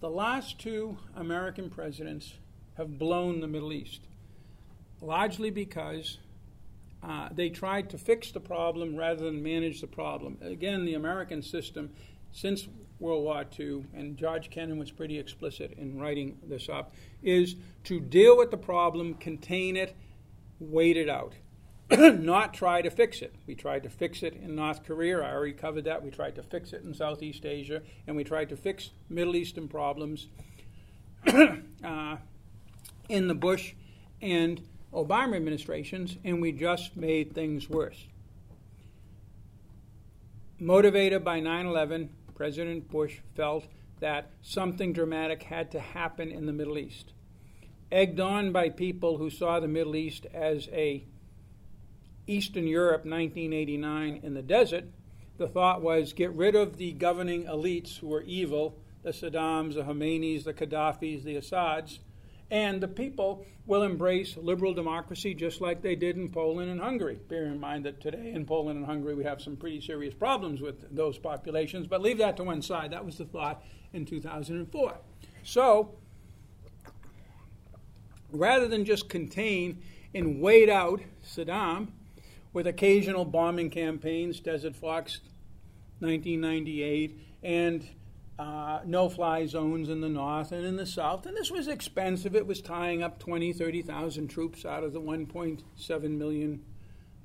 The last two American presidents have blown the Middle East, largely because uh, they tried to fix the problem rather than manage the problem. Again, the American system, since World War II, and George Kennan was pretty explicit in writing this up, is to deal with the problem, contain it, wait it out. not try to fix it. We tried to fix it in North Korea. I already covered that. We tried to fix it in Southeast Asia, and we tried to fix Middle Eastern problems uh, in the Bush and Obama administrations, and we just made things worse. Motivated by 9 11, President Bush felt that something dramatic had to happen in the Middle East. Egged on by people who saw the Middle East as a Eastern Europe 1989 in the desert, the thought was get rid of the governing elites who were evil, the Saddams, the Khomeinis, the Gaddafis, the Assads, and the people will embrace liberal democracy just like they did in Poland and Hungary. Bear in mind that today in Poland and Hungary we have some pretty serious problems with those populations, but leave that to one side. That was the thought in 2004. So, rather than just contain and wait out Saddam, with occasional bombing campaigns, Desert Fox 1998, and uh, no fly zones in the north and in the south. And this was expensive. It was tying up 20, 30,000 troops out of the 1.7 million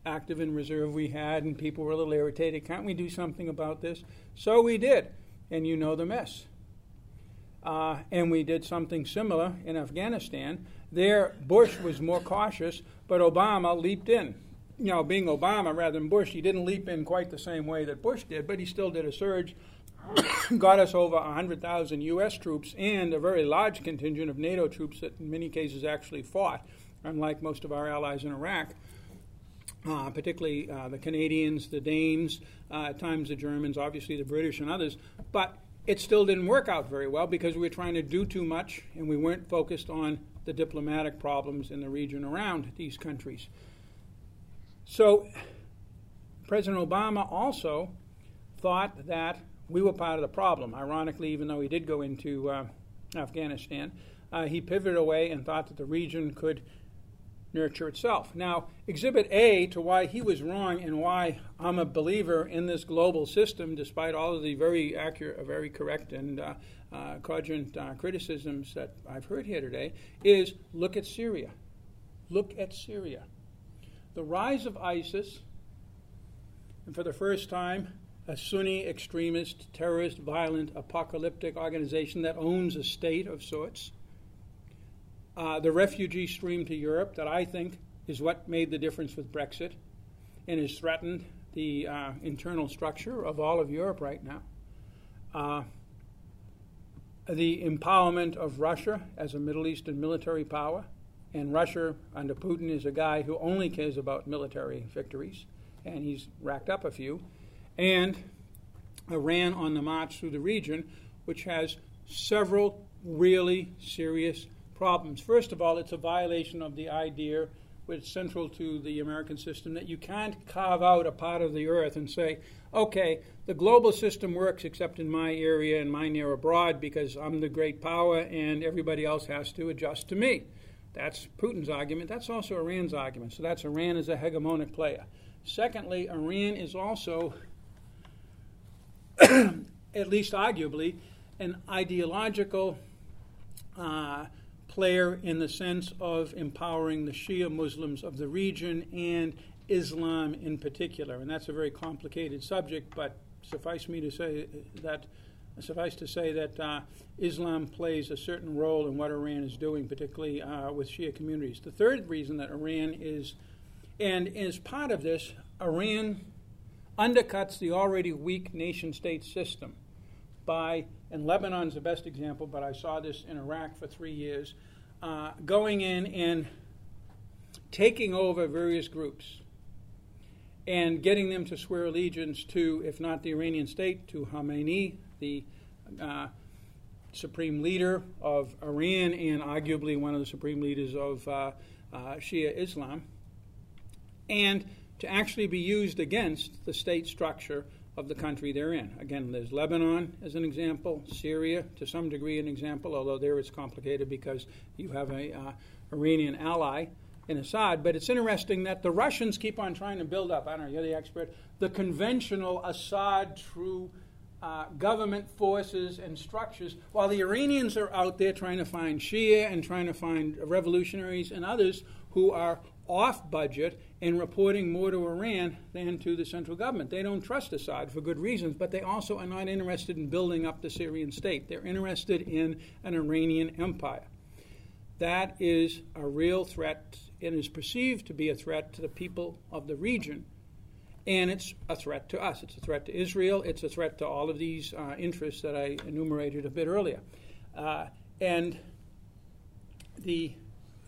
active and reserve we had, and people were a little irritated. Can't we do something about this? So we did, and you know the mess. Uh, and we did something similar in Afghanistan. There, Bush was more cautious, but Obama leaped in you know, being Obama rather than Bush, he didn't leap in quite the same way that Bush did, but he still did a surge, got us over 100,000 U.S. troops and a very large contingent of NATO troops that in many cases actually fought, unlike most of our allies in Iraq. Uh, particularly uh, the Canadians, the Danes, uh, at times the Germans, obviously the British and others. But it still didn't work out very well because we were trying to do too much and we weren't focused on the diplomatic problems in the region around these countries. So, President Obama also thought that we were part of the problem. Ironically, even though he did go into uh, Afghanistan, uh, he pivoted away and thought that the region could nurture itself. Now, Exhibit A to why he was wrong and why I'm a believer in this global system, despite all of the very accurate, very correct, and uh, uh, cogent uh, criticisms that I've heard here today, is look at Syria. Look at Syria the rise of ISIS, and for the first time, a Sunni extremist, terrorist, violent, apocalyptic organization that owns a state of sorts. Uh, the refugee stream to Europe, that I think is what made the difference with Brexit and has threatened the uh, internal structure of all of Europe right now. Uh, the empowerment of Russia as a Middle Eastern military power, and Russia under Putin is a guy who only cares about military victories, and he's racked up a few. And Iran on the march through the region, which has several really serious problems. First of all, it's a violation of the idea which is central to the American system, that you can't carve out a part of the earth and say, okay, the global system works except in my area and my near abroad because I'm the great power and everybody else has to adjust to me. That's Putin's argument. That's also Iran's argument. So that's Iran as a hegemonic player. Secondly, Iran is also, at least arguably, an ideological uh, player in the sense of empowering the Shia Muslims of the region and Islam in particular. And that's a very complicated subject, but suffice me to say that suffice to say that uh, Islam plays a certain role in what Iran is doing, particularly uh, with Shia communities. The third reason that Iran is, and as part of this, Iran undercuts the already weak nation state system. By, and Lebanon's the best example, but I saw this in Iraq for three years, uh, going in and taking over various groups and getting them to swear allegiance to, if not the Iranian state, to Khamenei, the uh, supreme leader of Iran and arguably one of the supreme leaders of uh, uh, Shia Islam, and to actually be used against the state structure of the country they're in. Again, there's Lebanon as an example, Syria to some degree an example, although there it's complicated because you have a uh, Iranian ally in Assad. But it's interesting that the Russians keep on trying to build up. I don't know, you're the expert. The conventional Assad true uh, government forces and structures, while the Iranians are out there trying to find Shia and trying to find revolutionaries and others who are off budget and reporting more to Iran than to the central government. They don't trust Assad for good reasons, but they also are not interested in building up the Syrian state. They're interested in an Iranian empire. That is a real threat and is perceived to be a threat to the people of the region. And it's a threat to us. It's a threat to Israel. It's a threat to all of these uh, interests that I enumerated a bit earlier. Uh, and the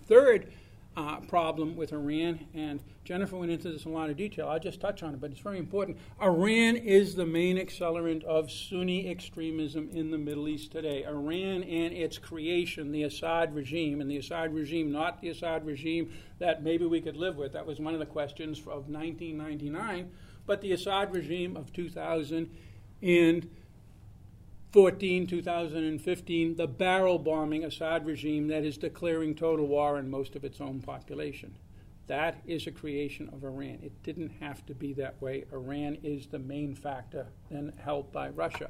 third uh, problem with Iran, and Jennifer went into this in a lot of detail. I'll just touch on it, but it's very important. Iran is the main accelerant of Sunni extremism in the Middle East today. Iran and its creation, the Assad regime, and the Assad regime, not the Assad regime that maybe we could live with. That was one of the questions of 1999, but the Assad regime of 2000 and 14, 2015, the barrel bombing Assad regime that is declaring total war on most of its own population. That is a creation of Iran. It didn't have to be that way. Iran is the main factor, then helped by Russia.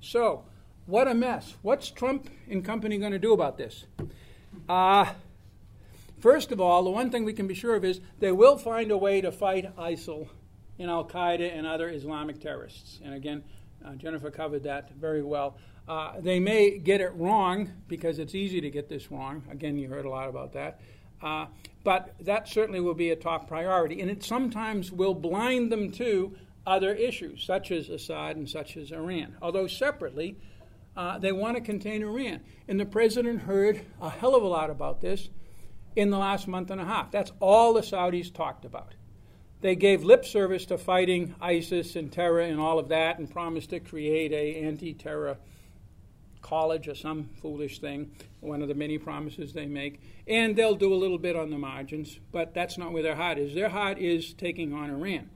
So, what a mess. What's Trump and company going to do about this? Uh, first of all, the one thing we can be sure of is they will find a way to fight ISIL and Al Qaeda and other Islamic terrorists. And again, uh, Jennifer covered that very well. Uh, they may get it wrong because it's easy to get this wrong. Again, you heard a lot about that. Uh, but that certainly will be a top priority. And it sometimes will blind them to other issues, such as Assad and such as Iran. Although separately, uh, they want to contain Iran. And the president heard a hell of a lot about this in the last month and a half. That's all the Saudis talked about. They gave lip service to fighting ISIS and terror and all of that and promised to create a anti-terror college or some foolish thing, one of the many promises they make. And they'll do a little bit on the margins, but that's not where their heart is. Their heart is taking on Iran.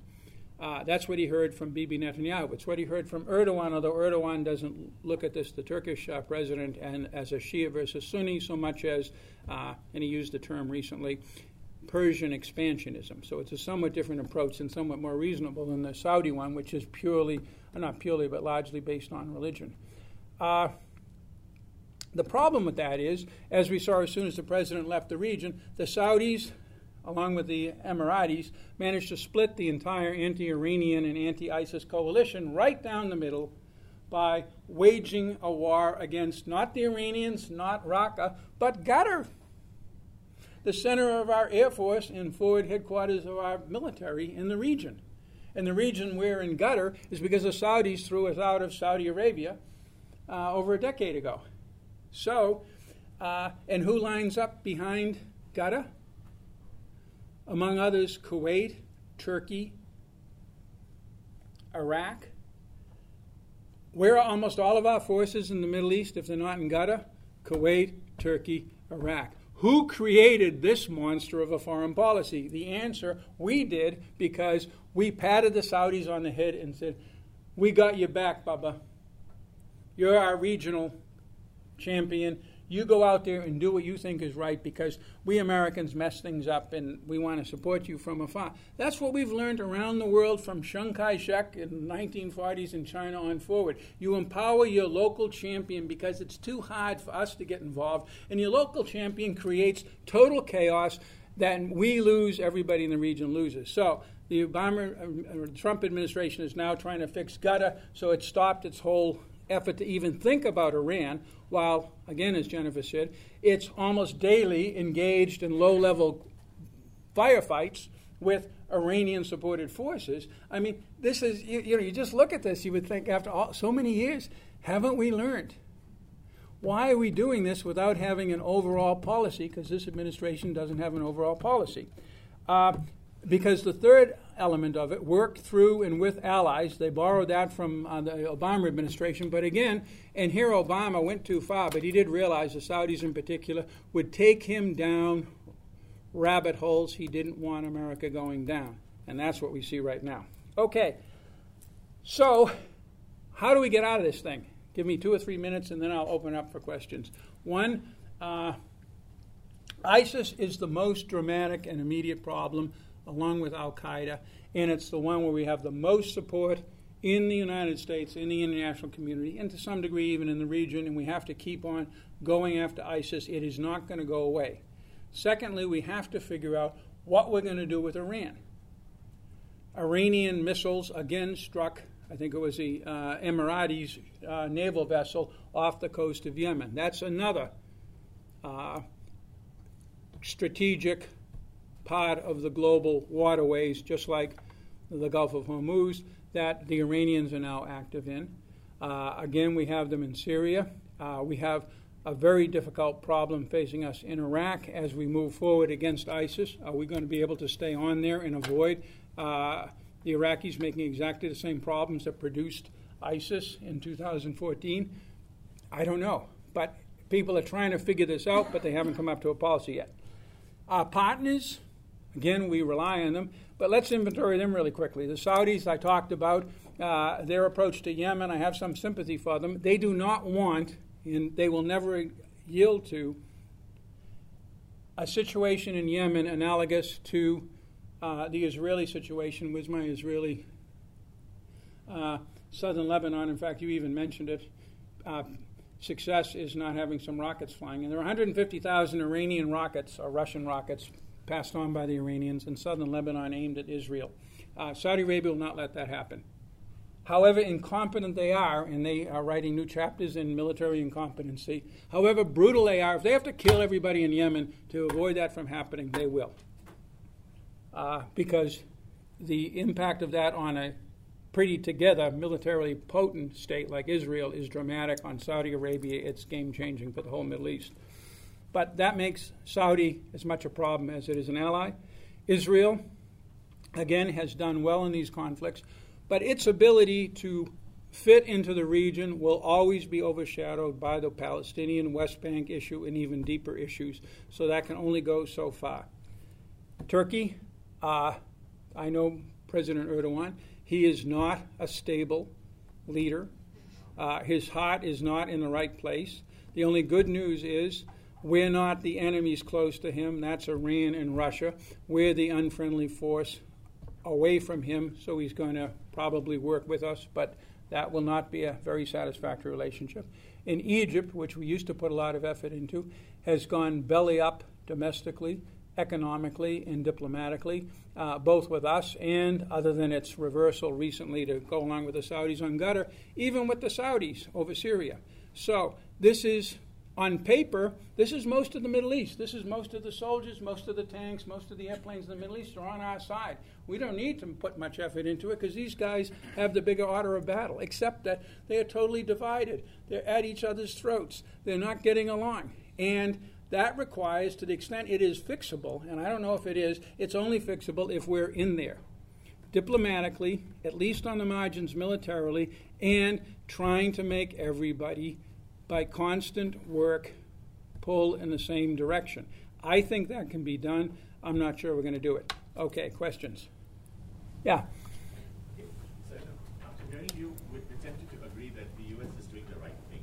Uh, that's what he heard from Bibi Netanyahu. It's what he heard from Erdogan, although Erdogan doesn't look at this, the Turkish uh, president, and as a Shia versus Sunni so much as, uh, and he used the term recently, Persian expansionism. So it's a somewhat different approach and somewhat more reasonable than the Saudi one, which is purely, not purely, but largely based on religion. Uh, the problem with that is, as we saw as soon as the president left the region, the Saudis, along with the Emiratis, managed to split the entire anti Iranian and anti ISIS coalition right down the middle by waging a war against not the Iranians, not Raqqa, but Qatar the center of our Air Force and forward headquarters of our military in the region. And the region we're in Qatar is because the Saudis threw us out of Saudi Arabia uh, over a decade ago. So, uh, and who lines up behind Qatar? Among others, Kuwait, Turkey, Iraq. Where are almost all of our forces in the Middle East if they're not in Qatar? Kuwait, Turkey, Iraq. Who created this monster of a foreign policy? The answer we did because we patted the Saudis on the head and said, We got you back, Baba. You're our regional champion. You go out there and do what you think is right because we Americans mess things up and we want to support you from afar. That's what we've learned around the world from Chiang Kai shek in the 1940s in China on forward. You empower your local champion because it's too hard for us to get involved, and your local champion creates total chaos. Then we lose, everybody in the region loses. So the Obama uh, Trump administration is now trying to fix Qatar, so it stopped its whole effort to even think about Iran, while, again, as Jennifer said, it's almost daily engaged in low level firefights with Iranian supported forces. I mean, this is, you, you, know, you just look at this, you would think after all, so many years, haven't we learned? Why are we doing this without having an overall policy? Because this administration doesn't have an overall policy. Uh, because the third element of it worked through and with allies. They borrowed that from uh, the Obama administration, but again, and here Obama went too far, but he did realize the Saudis in particular would take him down rabbit holes he didn't want America going down. And that's what we see right now. Okay, so how do we get out of this thing? Give me two or three minutes and then I'll open up for questions. One, uh, ISIS is the most dramatic and immediate problem along with Al Qaeda, and it's the one where we have the most support in the United States, in the international community, and to some degree even in the region, and we have to keep on going after ISIS. It is not going to go away. Secondly, we have to figure out what we're going to do with Iran. Iranian missiles again struck, I think it was the uh, Emiratis uh, naval vessel off the coast of Yemen. That's another uh, strategic part of the global waterways, just like the Gulf of Hormuz, that the Iranians are now active in. Uh, again, we have them in Syria. Uh, we have a very difficult problem facing us in Iraq as we move forward against ISIS. Are we going to be able to stay on there and avoid uh, the Iraqis making exactly the same problems that produced ISIS in 2014? I don't know. But people are trying to figure this out, but they haven't come up to a policy yet. Our partners, Again, we rely on them. But let's inventory them really quickly. The Saudis, I talked about uh, their approach to Yemen. I have some sympathy for them. They do not want, and they will never yield to, a situation in Yemen analogous to uh, the Israeli situation. with my Israeli? Uh, southern Lebanon, in fact, you even mentioned it. Uh, success is not having some rockets flying. And there are 150,000 Iranian rockets, or Russian rockets, passed on by the Iranians in southern Lebanon aimed at Israel. Uh, Saudi Arabia will not let that happen. However incompetent they are, and they are writing new chapters in military incompetency, however brutal they are, if they have to kill everybody in Yemen to avoid that from happening, they will. Uh, because the impact of that on a pretty together, militarily potent state like Israel is dramatic. On Saudi Arabia, it's game changing for the whole Middle East. But that makes Saudi as much a problem as it is an ally. Israel, again, has done well in these conflicts, but its ability to fit into the region will always be overshadowed by the Palestinian West Bank issue and even deeper issues. So that can only go so far. Turkey, uh, I know President Erdogan, he is not a stable leader. Uh, his heart is not in the right place. The only good news is we're not the enemies close to him, that's Iran and Russia. We're the unfriendly force away from him, so he's going to probably work with us, but that will not be a very satisfactory relationship. In Egypt, which we used to put a lot of effort into, has gone belly up domestically, economically, and diplomatically, uh, both with us and, other than its reversal recently to go along with the Saudis on Qatar, even with the Saudis over Syria. So this is on paper, this is most of the Middle East. This is most of the soldiers, most of the tanks, most of the airplanes in the Middle East are on our side. We don't need to put much effort into it because these guys have the bigger order of battle, except that they are totally divided. They're at each other's throats. They're not getting along. And that requires, to the extent it is fixable, and I don't know if it is, it's only fixable if we're in there diplomatically, at least on the margins militarily, and trying to make everybody by constant work pull in the same direction. I think that can be done. I'm not sure we're going to do it. Okay, questions? Yeah. So, after hearing you, we're tempted to agree that the U.S. is doing the right thing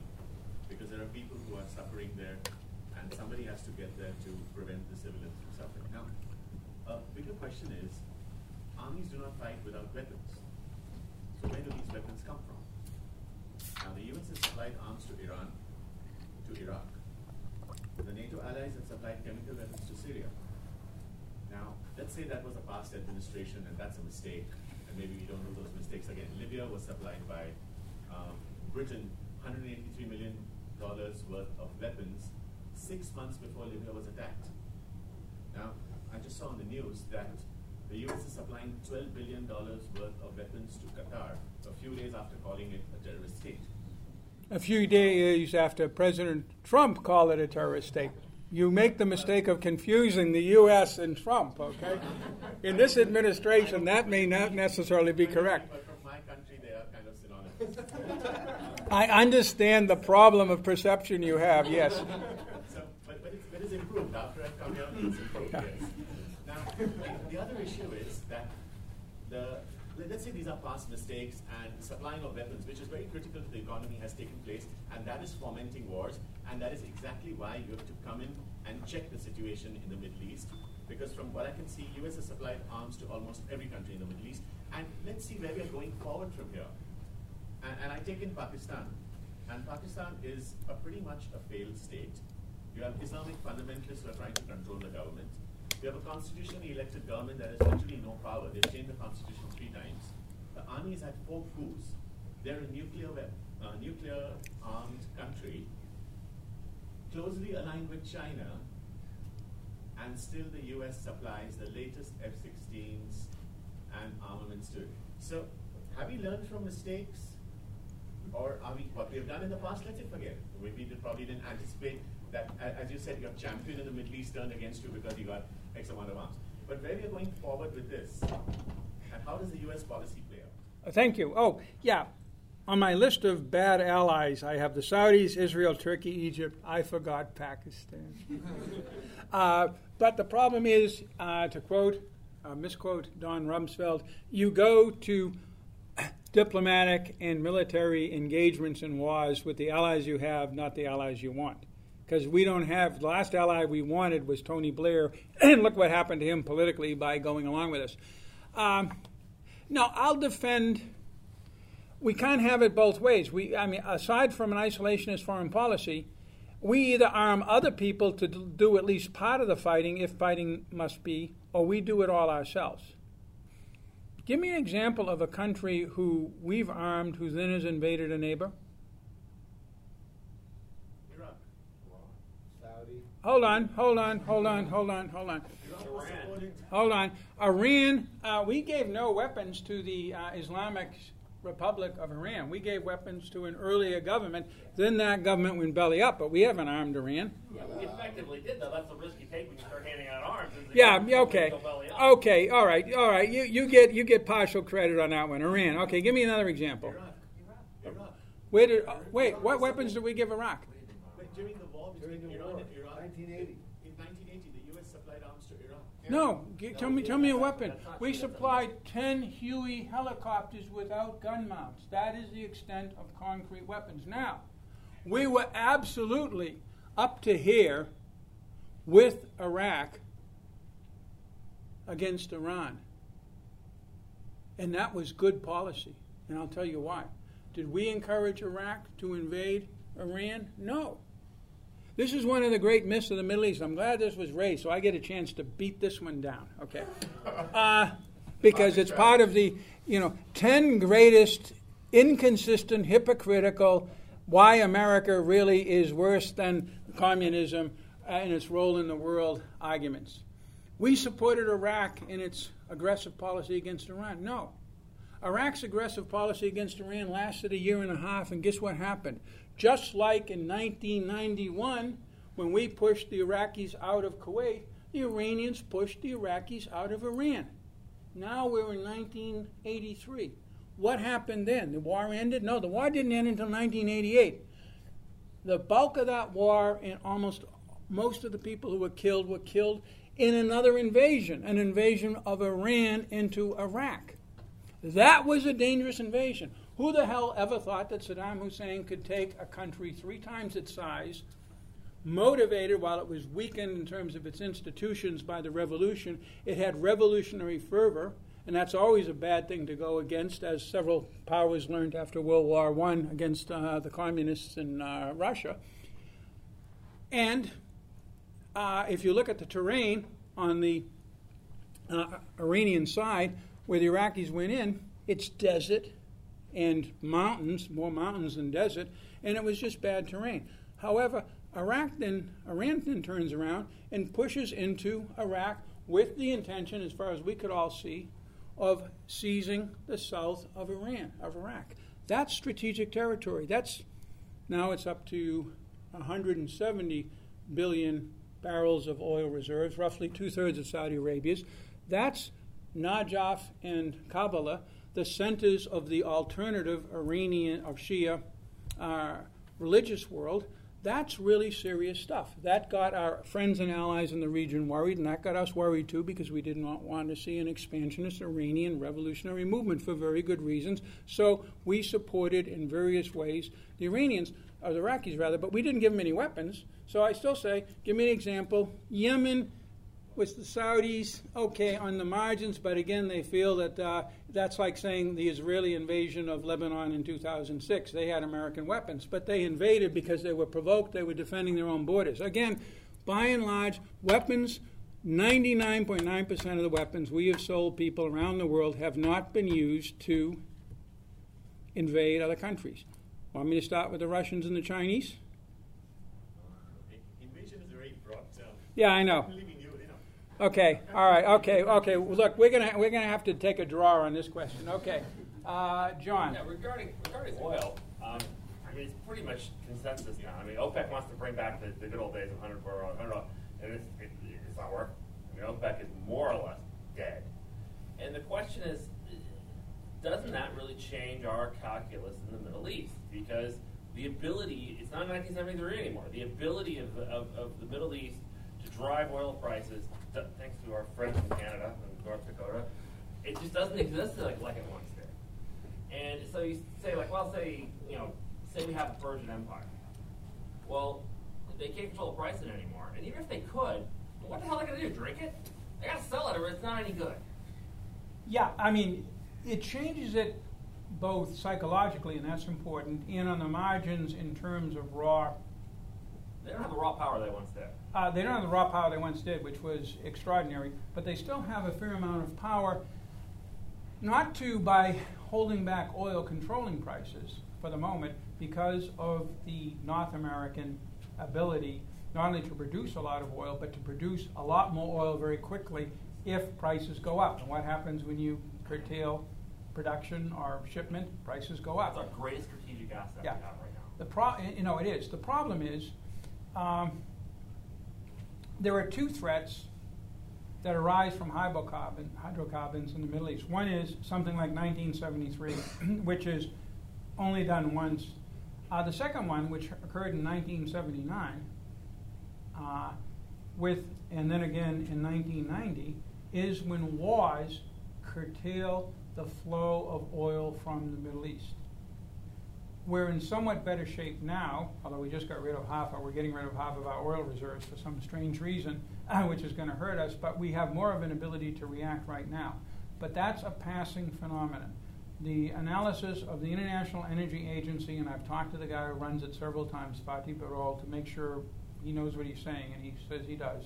because there are people who are suffering there, and somebody has to get there to prevent the civilians from suffering. Now, a bigger question is, armies do not fight without weapons. So where do these weapons come from? Now, the U.S. has supplied arms to Iran, to Iraq. The NATO allies have supplied chemical weapons to Syria. Now, let's say that was a past administration and that's a mistake, and maybe we don't do those mistakes again. Libya was supplied by um, Britain $183 million worth of weapons six months before Libya was attacked. Now, I just saw on the news that the US is supplying $12 billion worth of weapons to Qatar a few days after calling it a terrorist state. A few days after President Trump called it a terrorist state. You make the mistake of confusing the U.S. and Trump, okay? In this administration, that may not necessarily be correct. But from my country, they are kind of synonymous. I understand the problem of perception you have, yes. So, but, but, it's, but it's improved after I've come here. It's improved, yes. Now, the, the other issue is that the let's say these are past mistakes and supplying of weapons, which is very critical to the economy, has taken place, and that is fomenting wars, and that is exactly why you have to come in and check the situation in the Middle East. Because from what I can see, US has supplied arms to almost every country in the Middle East, and let's see where we are going forward from here. And, and I take in Pakistan, and Pakistan is a pretty much a failed state. You have Islamic fundamentalists who are trying to control the government. You have a constitutionally elected government that has literally no power. They've changed the constitution three times. The army has had four coups. They're a nuclear, uh, nuclear armed country, closely aligned with China, and still the US supplies the latest F 16s and armaments to it. So, have we learned from mistakes? Or are we, what we have done in the past, let's forget. We, probably didn't anticipate that, as you said, your champion in the Middle East turned against you because you got X amount of arms. But where we are going forward with this, and how does the U.S. policy play out? Thank you. Oh, yeah. On my list of bad allies, I have the Saudis, Israel, Turkey, Egypt. I forgot Pakistan. uh, but the problem is, uh, to quote, uh, misquote Don Rumsfeld, you go to diplomatic and military engagements and wars with the allies you have, not the allies you want because we don't have the last ally we wanted was Tony Blair, and look what happened to him politically by going along with us. Um, now I'll defend. We can't have it both ways. We, I mean, aside from an isolationist foreign policy, we either arm other people to do at least part of the fighting, if fighting must be, or we do it all ourselves. Give me an example of a country who we've armed who then has invaded a neighbor. Iraq. Saudi. Hold on, hold on, hold on, hold on, hold on. Hold on. Iran, uh, we gave no weapons to the uh, Islamic Republic of Iran. We gave weapons to an earlier government. Then that government went belly up, but we haven't armed Iran. Yeah, we effectively did, though. That's the risk you take when you start handing out arms. Yeah, okay. Okay, all right, all right. You, you, get, you get partial credit on that one. Iran. Okay, give me another example. Iraq. Iraq. Where did, uh, wait, what weapons did we give Iraq? During the war between During the Iran war, and Iraq, 1980, the U.S. supplied arms to Iraq. No, tell me, tell me a weapon. We supplied ten Huey helicopters without gun mounts. That is the extent of concrete weapons. Now, we were absolutely up to here with Iraq against Iran. And that was good policy. And I'll tell you why. Did we encourage Iraq to invade Iran? No. This is one of the great myths of the Middle East. I'm glad this was raised, so I get a chance to beat this one down. Okay, uh, because it's part of the you know ten greatest inconsistent, hypocritical. Why America really is worse than communism and its role in the world arguments. We supported Iraq in its aggressive policy against Iran. No. Iraq's aggressive policy against Iran lasted a year and a half, and guess what happened? Just like in 1991, when we pushed the Iraqis out of Kuwait, the Iranians pushed the Iraqis out of Iran. Now we're in 1983. What happened then? The war ended? No, the war didn't end until 1988. The bulk of that war, and almost most of the people who were killed were killed in another invasion, an invasion of Iran into Iraq. That was a dangerous invasion. Who the hell ever thought that Saddam Hussein could take a country three times its size, motivated while it was weakened in terms of its institutions by the revolution? It had revolutionary fervor, and that's always a bad thing to go against, as several powers learned after World War I against uh, the communists in uh, Russia. And uh, if you look at the terrain on the uh, Iranian side, where the Iraqis went in, it's desert and mountains, more mountains than desert, and it was just bad terrain. However, Iraq then, Iran then turns around and pushes into Iraq with the intention, as far as we could all see, of seizing the south of Iran, of Iraq. That's strategic territory. That's now it's up to 170 billion barrels of oil reserves, roughly two thirds of Saudi Arabia's. That's Najaf and Karbala, the centers of the alternative Iranian of Shia uh, religious world. That's really serious stuff. That got our friends and allies in the region worried, and that got us worried too because we did not want to see an expansionist Iranian revolutionary movement for very good reasons. So we supported in various ways the Iranians, or the Iraqis rather, but we didn't give them any weapons. So I still say, give me an example. Yemen was the Saudis, okay, on the margins, but again, they feel that uh, that's like saying the Israeli invasion of Lebanon in 2006. They had American weapons, but they invaded because they were provoked, they were defending their own borders. Again, by and large, weapons, 99.9% of the weapons we have sold people around the world have not been used to invade other countries. Want me to start with the Russians and the Chinese? Invasion is very broad term. Yeah, I know. Leaving you, you know. Okay, all right, okay, okay. Look, we're gonna we're gonna have to take a draw on this question. Okay, uh, John. Yeah, regarding regarding oil, um, I mean it's pretty much consensus now. I mean OPEC wants to bring back the, the good old days of 100 barrel, 100 oil, and it's, it, it's not working. I mean OPEC is more or less dead. And the question is, doesn't that really change our calculus in the Middle East? Because the ability, it's not 1973 anymore. The ability of, of, of the Middle East to drive oil prices, thanks to our friends in Canada and North Dakota, it just doesn't exist like, like it once did. And so you say, like, well, say, you know, say we have a Persian Empire. Well, they can't control the price of it anymore. And even if they could, what the hell are they going to do? Drink it? They got to sell it or it's not any good. Yeah, I mean, it changes it both psychologically, and that's important, and on the margins in terms of raw. They don't have the raw power they once did. Uh, they don't have the raw power they once did, which was extraordinary, but they still have a fair amount of power, not to by holding back oil controlling prices for the moment, because of the North American ability not only to produce a lot of oil, but to produce a lot more oil very quickly if prices go up. And what happens when you curtail production or shipment? Prices go up. That's our greatest strategic asset Yeah. we have right now. The pro- you know, it is. The problem is, um, there are two threats that arise from hydrocarbon, hydrocarbons in the Middle East. One is something like 1973, which is only done once. Uh, the second one, which occurred in 1979, uh, with and then again in 1990, is when wars curtail the flow of oil from the Middle East. We're in somewhat better shape now, although we just got rid of half, we're getting rid of half of our oil reserves for some strange reason, which is going to hurt us, but we have more of an ability to react right now. But that's a passing phenomenon. The analysis of the International Energy Agency, and I've talked to the guy who runs it several times, Fatih Birol, to make sure he knows what he's saying, and he says he does,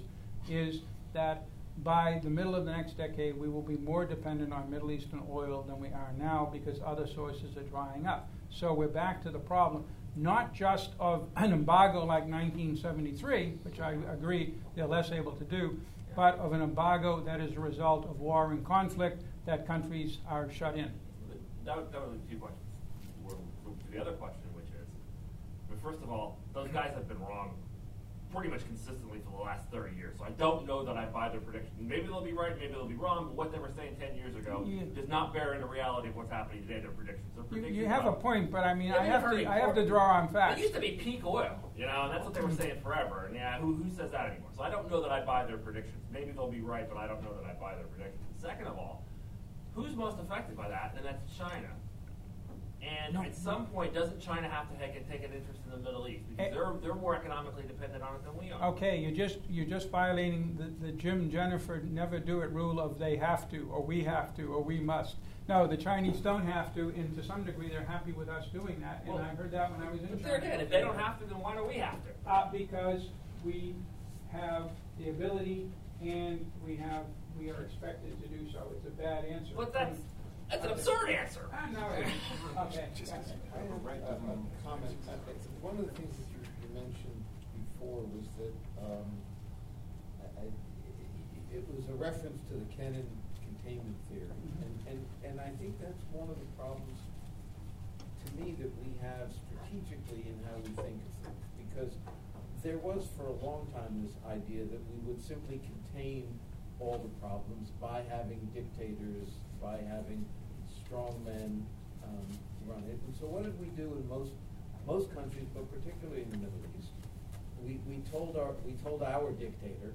is that by the middle of the next decade, we will be more dependent on Middle Eastern oil than we are now because other sources are drying up. So we're back to the problem, not just of an embargo like 1973, which I agree they're less able to do, but of an embargo that is a result of war and conflict that countries are shut in. That, that was two questions. We're- the other question, which is, first of all, those guys have been wrong pretty much consistently for the last 30 years. So I don't know that I buy their prediction. Maybe they'll be right, maybe they'll be wrong, but what they were saying 10 years ago Yeah. does not bear in the reality of what's happening today. Their predictions. Their You, predictions you have a point, but I mean, Yeah, I have to, I have to draw on facts. It used to be peak oil, you know, and that's what they were saying forever. And yeah, who, who says that anymore? So I don't know that I buy their predictions. Maybe they'll be right, but I don't know that I buy their predictions. Second of all, who's most affected by that? And that's China. And No. at some point, doesn't China have to take, take an interest in the Middle East because Eh. they're they're more economically dependent on it than we are. Okay, you're just, you're just violating the, the Jim Jennifer never do it rule of they have to, or we have to, or we must. No, the Chinese don't have to, and to some degree, they're happy with us doing that, and Well, I heard that when I was in But China. there again, if they don't have to, then why do we have to? Uh, because we have the ability and we have, we are expected to do so. It's a bad answer. But that's that's an absurd answer. No, it isn't. I have a, a comment. One of the things that you, you mentioned before was that, um, I, I, it was a reference to the Kennan containment theory. And, and, and I think that's one of the problems, to me, that we have strategically in how we think of things. Because there was for a long time this idea that we would simply contain all the problems by having dictators, by having strong men um, run it. And so what did we do in most, most countries, but particularly in the Middle East? We, we told our, we told our dictator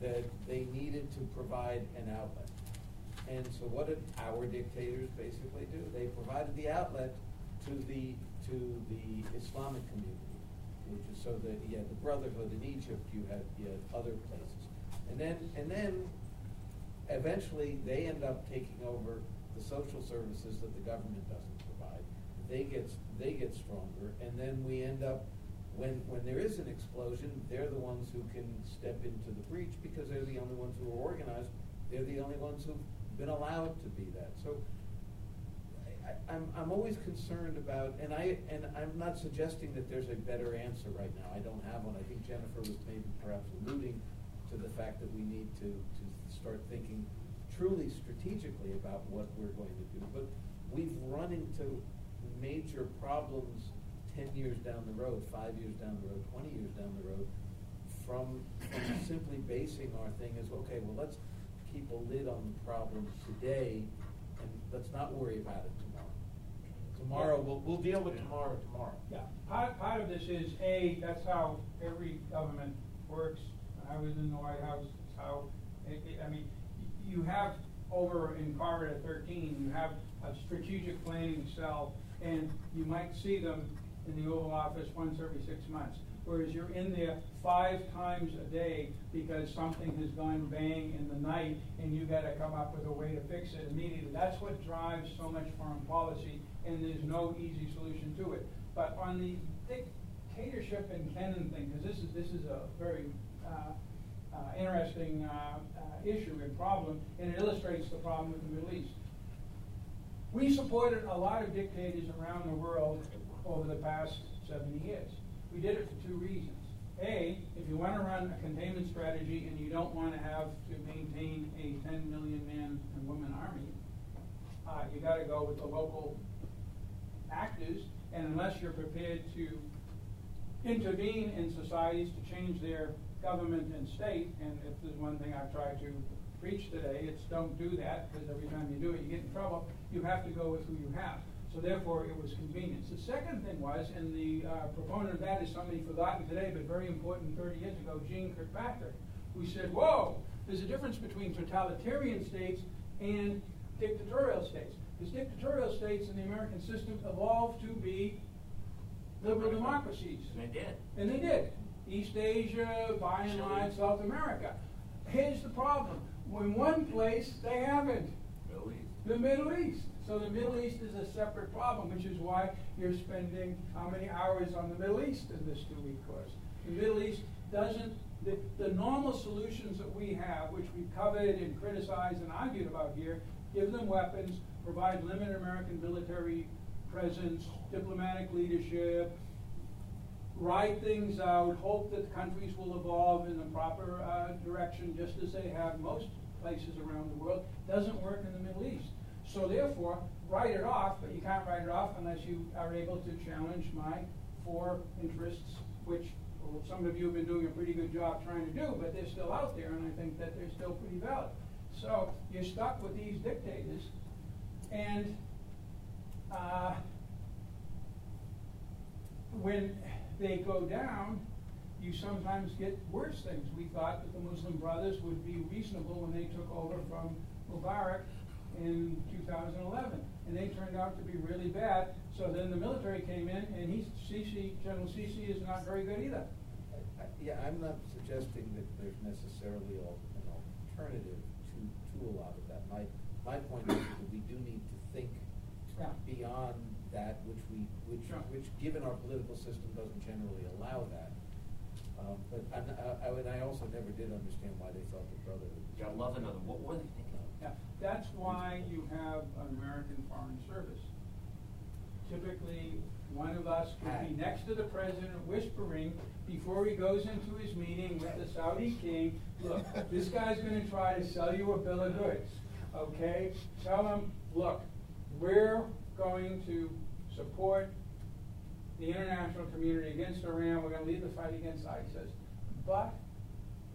that they needed to provide an outlet. And so what did our dictators basically do? They provided the outlet to the, to the Islamic community, which is so that you had the Brotherhood in Egypt, you had, you had other places. And then, and then eventually they end up taking over the social services that the government doesn't provide. They get, they get stronger, and then we end up, when, when there is an explosion, they're the ones who can step into the breach because they're the only ones who are organized. They're the only ones who've been allowed to be that. So I, I'm, I'm always concerned about, and I, and I'm not suggesting that there's a better answer right now. I don't have one. I think Jennifer was maybe perhaps alluding to the fact that we need to, to start thinking truly strategically about what we're going to do. But we've run into major problems ten years down the road, five years down the road, twenty years down the road, from, from simply basing our thing as, okay, well, let's keep a lid on the problem today, and let's not worry about it tomorrow. Tomorrow, we'll, we'll deal with tomorrow tomorrow. Yeah, part, part of this is, A, that's how every government works. I was in the White House, it's how, it, it, I mean, you have over in corridor thirteen, you have a strategic planning cell, and you might see them in the Oval Office once every six months. Whereas you're in there five times a day because something has gone bang in the night and you gotta come up with a way to fix it immediately. That's what drives so much foreign policy, and there's no easy solution to it. But on the dictatorship and Kennan thing, because this is, this is a very, uh, interesting, uh, uh, issue and problem, and it illustrates the problem with the Middle East. We supported a lot of dictators around the world over the past seventy years. We did it for two reasons. A, if you want to run a containment strategy and you don't want to have to maintain a ten million man and woman army, uh, you gotta go with the local actors, and unless you're prepared to intervene in societies to change their government and state, and if there's one thing I've tried to preach today, it's don't do that, because every time you do it, you get in trouble. You have to go with who you have. So therefore, it was convenience. The second thing was, and the uh, proponent of that is somebody forgotten today, but very important 30 years ago, Jeane Kirkpatrick, who said, whoa, there's a difference between totalitarian states and dictatorial states. Because dictatorial states in the American system evolved to be liberal democracies. And they did. And they did. East Asia, by and large, South America. Here's the problem. In one place, they haven't. Middle East. The Middle East. So the Middle East is a separate problem, which is why you're spending how many hours on the Middle East in this two-week course. The Middle East doesn't, the, the normal solutions that we have, which we've covered and criticized and argued about here, give them weapons, provide limited American military presence, diplomatic leadership, ride things out, hope that countries will evolve in the proper uh, direction, just as they have most places around the world, doesn't work in the Middle East. So therefore, write it off, but you can't write it off unless you are able to challenge my four interests, which some of you have been doing a pretty good job trying to do, but they're still out there, and I think that they're still pretty valid. So you're stuck with these dictators, and uh, when they go down, you sometimes get worse things. We thought that the Muslim Brothers would be reasonable when they took over from Mubarak in 2011, and they turned out to be really bad. So then the military came in, and he, Sisi, General Sisi, is not very good either. I- I- Yeah, I'm not suggesting that there's necessarily an alternative to, to a lot of that. My, my point is that we do need to think Yeah. beyond that which we, which, which, given our political system, doesn't generally allow that. Um, But I'm, I, I I also never did understand why they thought the Brotherhood. was- Yeah, I'd love to know what were they thinking. Yeah, that's why you have an American Foreign Service. Typically, one of us could be next to the president whispering before he goes into his meeting with the Saudi king, look, this guy's gonna try to sell you a bill of goods, okay? Tell him, look, we're going to support the international community against Iran, we're gonna lead the fight against ISIS. But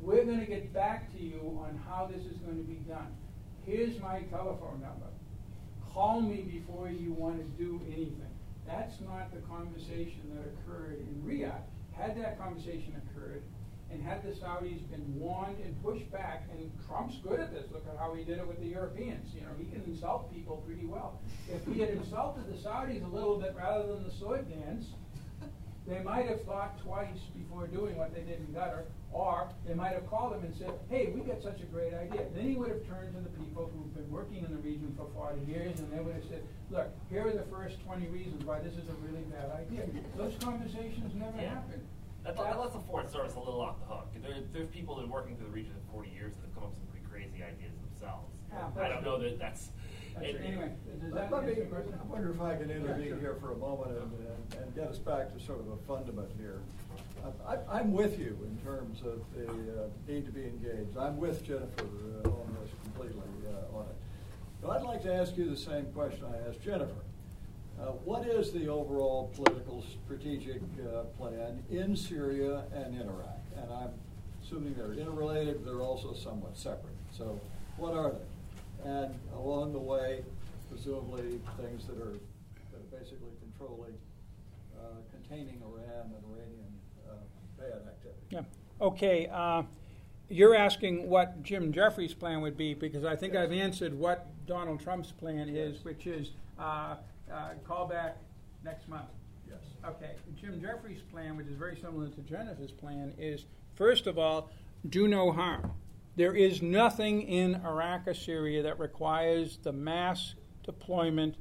we're gonna get back to you on how this is gonna be done. Here's my telephone number. Call me before you wanna do anything. That's not the conversation that occurred in Riyadh. Had that conversation occurred, and had the Saudis been warned and pushed back, and Trump's good at this, look at how he did it with the Europeans, you know, he can insult people pretty well. If he had insulted the Saudis a little bit rather than the sword dance, they might have thought twice before doing what they did in Qatar, or they might have called him and said, hey, we got such a great idea. Then he would have turned to the people who've been working in the region for 40 years, and they would have said, look, here are the first 20 reasons why this is a really bad idea. Those conversations never Yeah. happened. That, that lets the Foreign Service a little off the hook. There, there's people that are working through the region for 40 years that have come up with some pretty crazy ideas themselves. Yeah, I don't know that that's. That's it- it. Anyway, does that Let let me, answer your question? I wonder if I can Yeah, intervene sure. here for a moment and, and- and get us back to sort of a fundament here. I, I- I'm with you in terms of the uh, need to be engaged. I'm with Jennifer uh, on this completely uh, on it. But I'd like to ask you the same question I asked Jennifer. Uh, What is the overall political strategic uh, plan in Syria and in Iraq? And I'm assuming they're interrelated, but they're also somewhat separate. So what are they? And along the way, presumably things that are, that are basically controlling, uh, containing Iran and Iranian uh, bad activity. Yeah. Okay. Uh, you're asking what Jim Jeffrey's plan would be because I think Yes. I've answered what Donald Trump's plan is, Yes. which is uh, uh, call back next month. Yes. Okay. Jim Jeffrey's plan, which is very similar to Jennifer's plan, is first of all, do no harm. There is nothing in Iraq or Syria that requires the mass deployment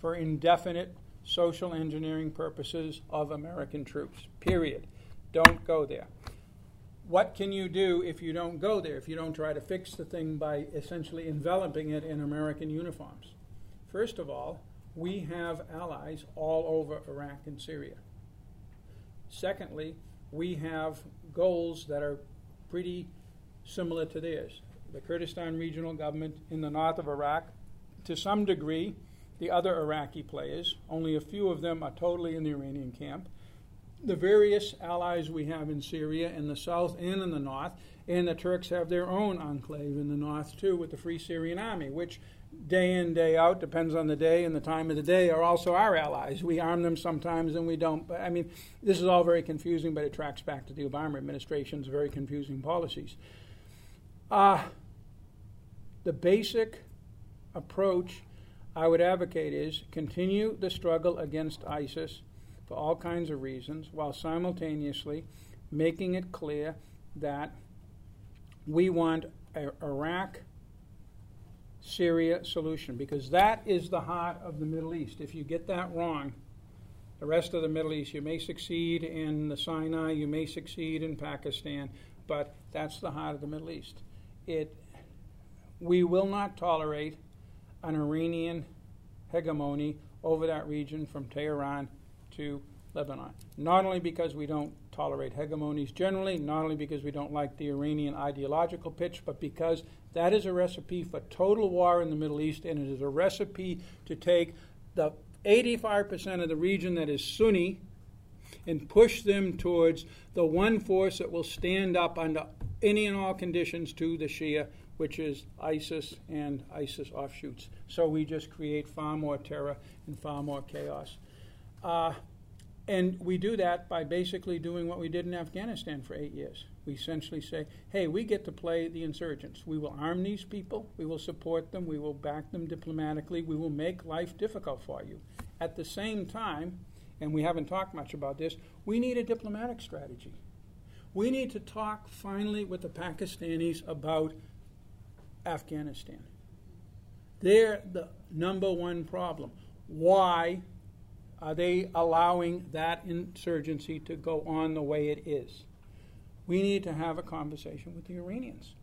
for indefinite social engineering purposes of American troops. Period. Don't go there. What can you do if you don't go there, if you don't try to fix the thing by essentially enveloping it in American uniforms? First of all, we have allies all over Iraq and Syria. Secondly, we have goals that are pretty similar to theirs. The Kurdistan regional government in the north of Iraq, to some degree, the other Iraqi players, only a few of them are totally in the Iranian camp. The various allies we have in Syria, in the south and in the north, and the Turks have their own enclave in the north too with the Free Syrian Army, which day in, day out, depends on the day and the time of the day, are also our allies. We arm them sometimes and we don't. But I mean, this is all very confusing, but it tracks back to the Obama administration's very confusing policies. Uh, the basic approach I would advocate is continue the struggle against ISIS for all kinds of reasons while simultaneously making it clear that we want Iraq Syria solution because that is the heart of the Middle East. If you get that wrong, the rest of the Middle East, you may succeed in the Sinai, you may succeed in Pakistan, but that's the heart of the Middle East. It, we will not tolerate an Iranian hegemony over that region from Tehran to Lebanon. Not only because we don't tolerate hegemonies generally, not only because we don't like the Iranian ideological pitch, but because that is a recipe for total war in the Middle East, and it is a recipe to take the 85% of the region that is Sunni and push them towards the one force that will stand up under any and all conditions to the Shia, which is ISIS and ISIS offshoots. So we just create far more terror and far more chaos. Uh, and we do that by basically doing what we did in Afghanistan for eight years. We essentially say, hey, we get to play the insurgents. We will arm these people, we will support them, we will back them diplomatically, we will make life difficult for you. At the same time, and we haven't talked much about this, we need a diplomatic strategy. We need to talk finally with the Pakistanis about Afghanistan. They're the number one problem. Why are they allowing that insurgency to go on the way it is? We need to have a conversation with the Iranians.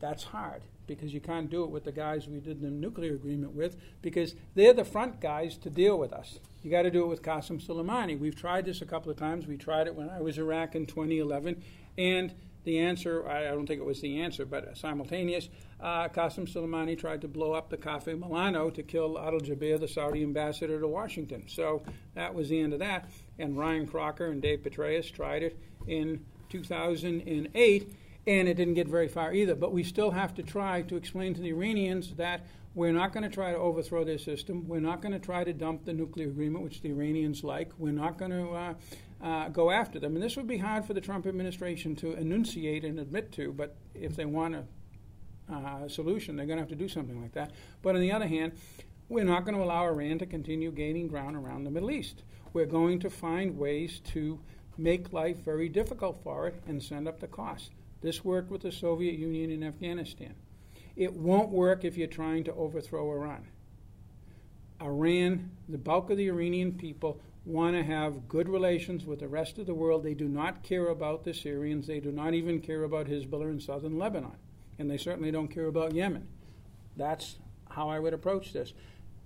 That's hard because you can't do it with the guys we did the nuclear agreement with because they're the front guys to deal with us. You got to do it with Qasem Soleimani. We've tried this a couple of times. We tried it when I was Iraq in 2011, and the answer, I don't think it was the answer, but simultaneous, uh, Qasem Soleimani tried to blow up the Cafe Milano to kill Adel Jubeir, the Saudi ambassador to Washington. So that was the end of that. And Ryan Crocker and Dave Petraeus tried it in 2008, and it didn't get very far either. But we still have to try to explain to the Iranians that we're not going to try to overthrow their system. We're not going to try to dump the nuclear agreement, which the Iranians like. We're not going to uh, uh, go after them. And this would be hard for the Trump administration to enunciate and admit to, but if they want a uh, solution, they're going to have to do something like that. But on the other hand, we're not going to allow Iran to continue gaining ground around the Middle East. We're going to find ways to make life very difficult for it and send up the cost. This worked with the Soviet Union in Afghanistan. It won't work if you're trying to overthrow Iran. Iran, the bulk of the Iranian people, want to have good relations with the rest of the world. They do not care about the Syrians. They do not even care about Hezbollah in southern Lebanon. And they certainly don't care about Yemen. That's how I would approach this.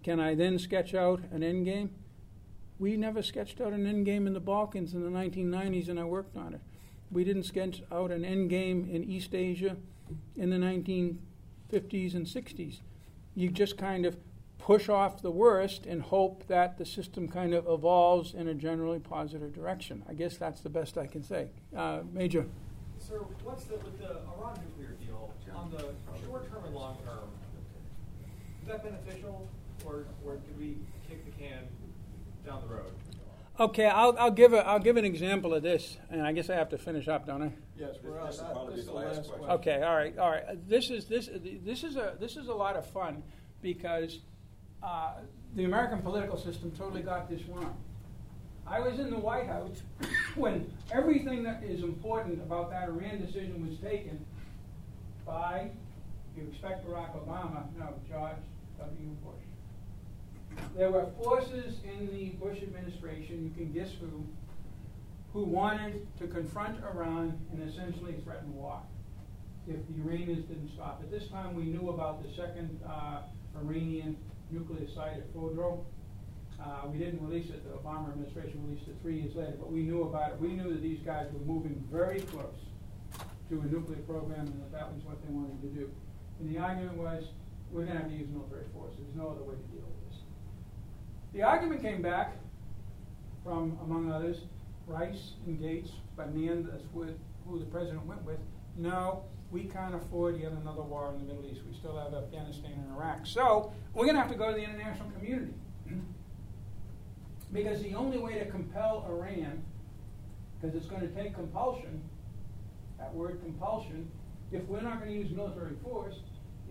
Can I then sketch out an end game? We never sketched out an end game in the Balkans in the 1990s, and I worked on it. We didn't sketch out an end game in East Asia in the 1950s and 60s. You just kind of push off the worst and hope that the system kind of evolves in a generally positive direction. I guess that's the best I can say. Uh, Major. Sir, what's the, with the Iran nuclear deal, on the short term and long term, is that beneficial or, or do we kick the can down the road? Okay, I'll, I'll give a, I'll give an example of this, and I guess I have to finish up, don't I? Yes, we're on This will that. probably This the last last question. Okay, all right, all right. This is this this is a this is a lot of fun because uh, the American political system totally got this wrong. I was in the White House when everything that is important about that Iran decision was taken by, if you expect Barack Obama, no, George W. Bush. There were forces in the Bush administration, you can guess who, who wanted to confront Iran and essentially threaten war if the Iranians didn't stop. At this time, we knew about the second uh, Iranian nuclear site at Fordow. Uh, we didn't release it, the Obama administration released it three years later, but we knew about it. We knew that these guys were moving very close to a nuclear program and that that was what they wanted to do. And the argument was, we're going to have to use military force. There's no other way to deal with this. The argument came back from, among others, Rice and Gates, but in the end, that's with, who the president went with. No, we can't afford yet another war in the Middle East. We still have Afghanistan and Iraq. So we're going to have to go to the international community. because the only way to compel Iran, because it's going to take compulsion, that word compulsion, if we're not going to use military force,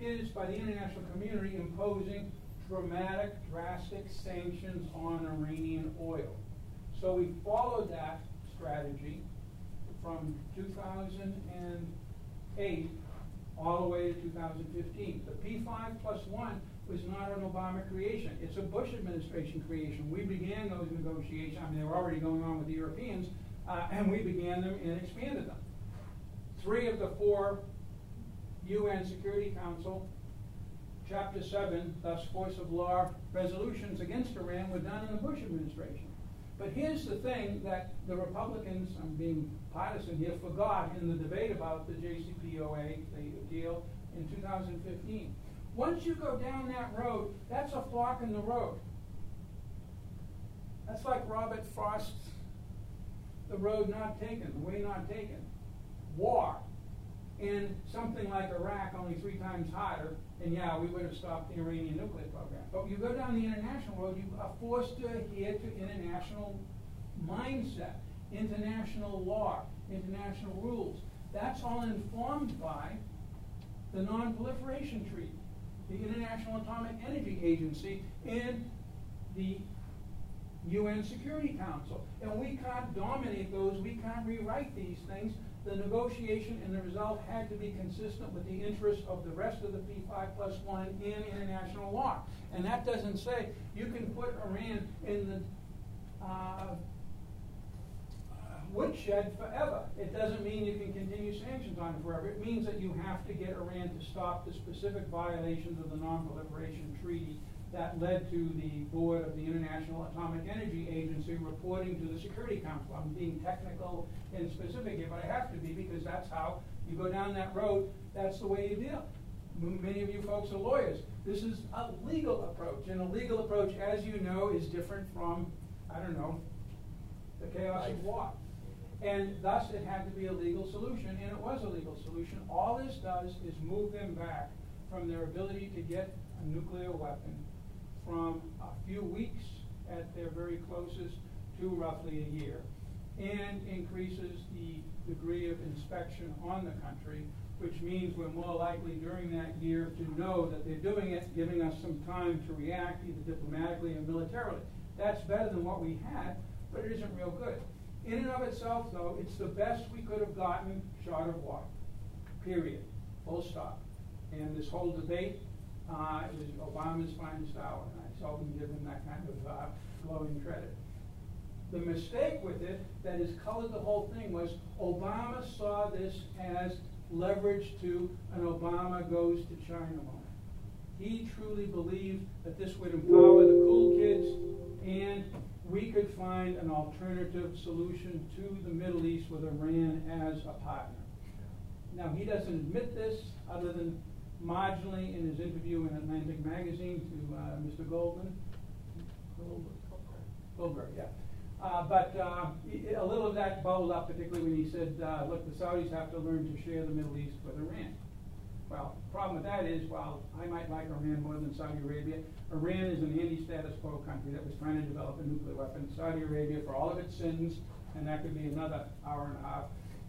is by the international community imposing dramatic, drastic sanctions on Iranian oil. So we followed that strategy from 2008 all the way to 2015. The P5 plus 1 was not an Obama creation. It's a Bush administration creation. We began those negotiations. I mean, they were already going on with the Europeans, uh, and we began them and expanded them. Three of the four UN Security Council Chapter 7, thus force of law resolutions against Iran were done in the Bush administration. But here's the thing that the Republicans, I'm being partisan here, forgot in the debate about the JCPOA, the deal in 2015. Once you go down that road, that's a fork in the road. That's like Robert Frost's the road not taken, the way not taken, war, and something like Iraq only three times hotter, and yeah, we would have stopped the Iranian nuclear program. But you go down the international road, you are forced to adhere to international mindset, international law, international rules. That's all informed by the Non-Proliferation Treaty, the International Atomic Energy Agency, and the UN Security Council. And we can't dominate those, we can't rewrite these things. The negotiation and the result had to be consistent with the interests of the rest of the P5 plus one in international law. And that doesn't say you can put Iran in the uh, woodshed forever. It doesn't mean you can continue sanctions on it forever. It means that you have to get Iran to stop the specific violations of the Non-Proliferation Treaty that led to the board of the International Atomic Energy Agency reporting to the Security Council. I'm being technical and specific here, but I have to be because that's how you go down that road. That's the way you deal. Many of you folks are lawyers. This is a legal approach, and a legal approach, as you know, is different from, I don't know, the chaos of war. And thus, it had to be a legal solution, and it was a legal solution. All this does is move them back from their ability to get a nuclear weapon from a few weeks at their very closest to roughly a year, and increases the degree of inspection on the country, which means we're more likely during that year to know that they're doing it, giving us some time to react either diplomatically or militarily. That's better than what we had, but it isn't real good. In and of itself, though, it's the best we could have gotten short of war. Period. Full stop. And this whole debate uh, is Obama's finest hour, and I seldom give him that kind of uh, glowing credit. The mistake with it that has colored the whole thing was Obama saw this as leverage to an Obama goes to China moment. He truly believed that this would empower the cool kids and we could find an alternative solution to the Middle East with Iran as a partner. Now, he doesn't admit this other than marginally in his interview in Atlantic Magazine to uh, Mr. Goldman. Goldberg, Goldberg, yeah. Uh, but uh, a little of that bubbled up, particularly when he said, uh, look, the Saudis have to learn to share the Middle East with Iran. Well, the problem with that is, while I might like Iran more than Saudi Arabia, Iran is an anti-status quo country that was trying to develop a nuclear weapon. Saudi Arabia, for all of its sins, and that could be another hour and a half,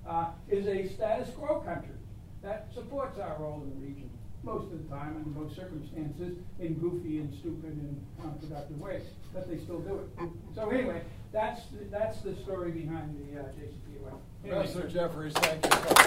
uh, is a status quo country that supports our role in the region most of the time, under most circumstances, in goofy and stupid and unproductive ways, but they still do it. So anyway, that's that's the story behind the uh, JCPOA. Anyway. Professor Jeffrey, thank you.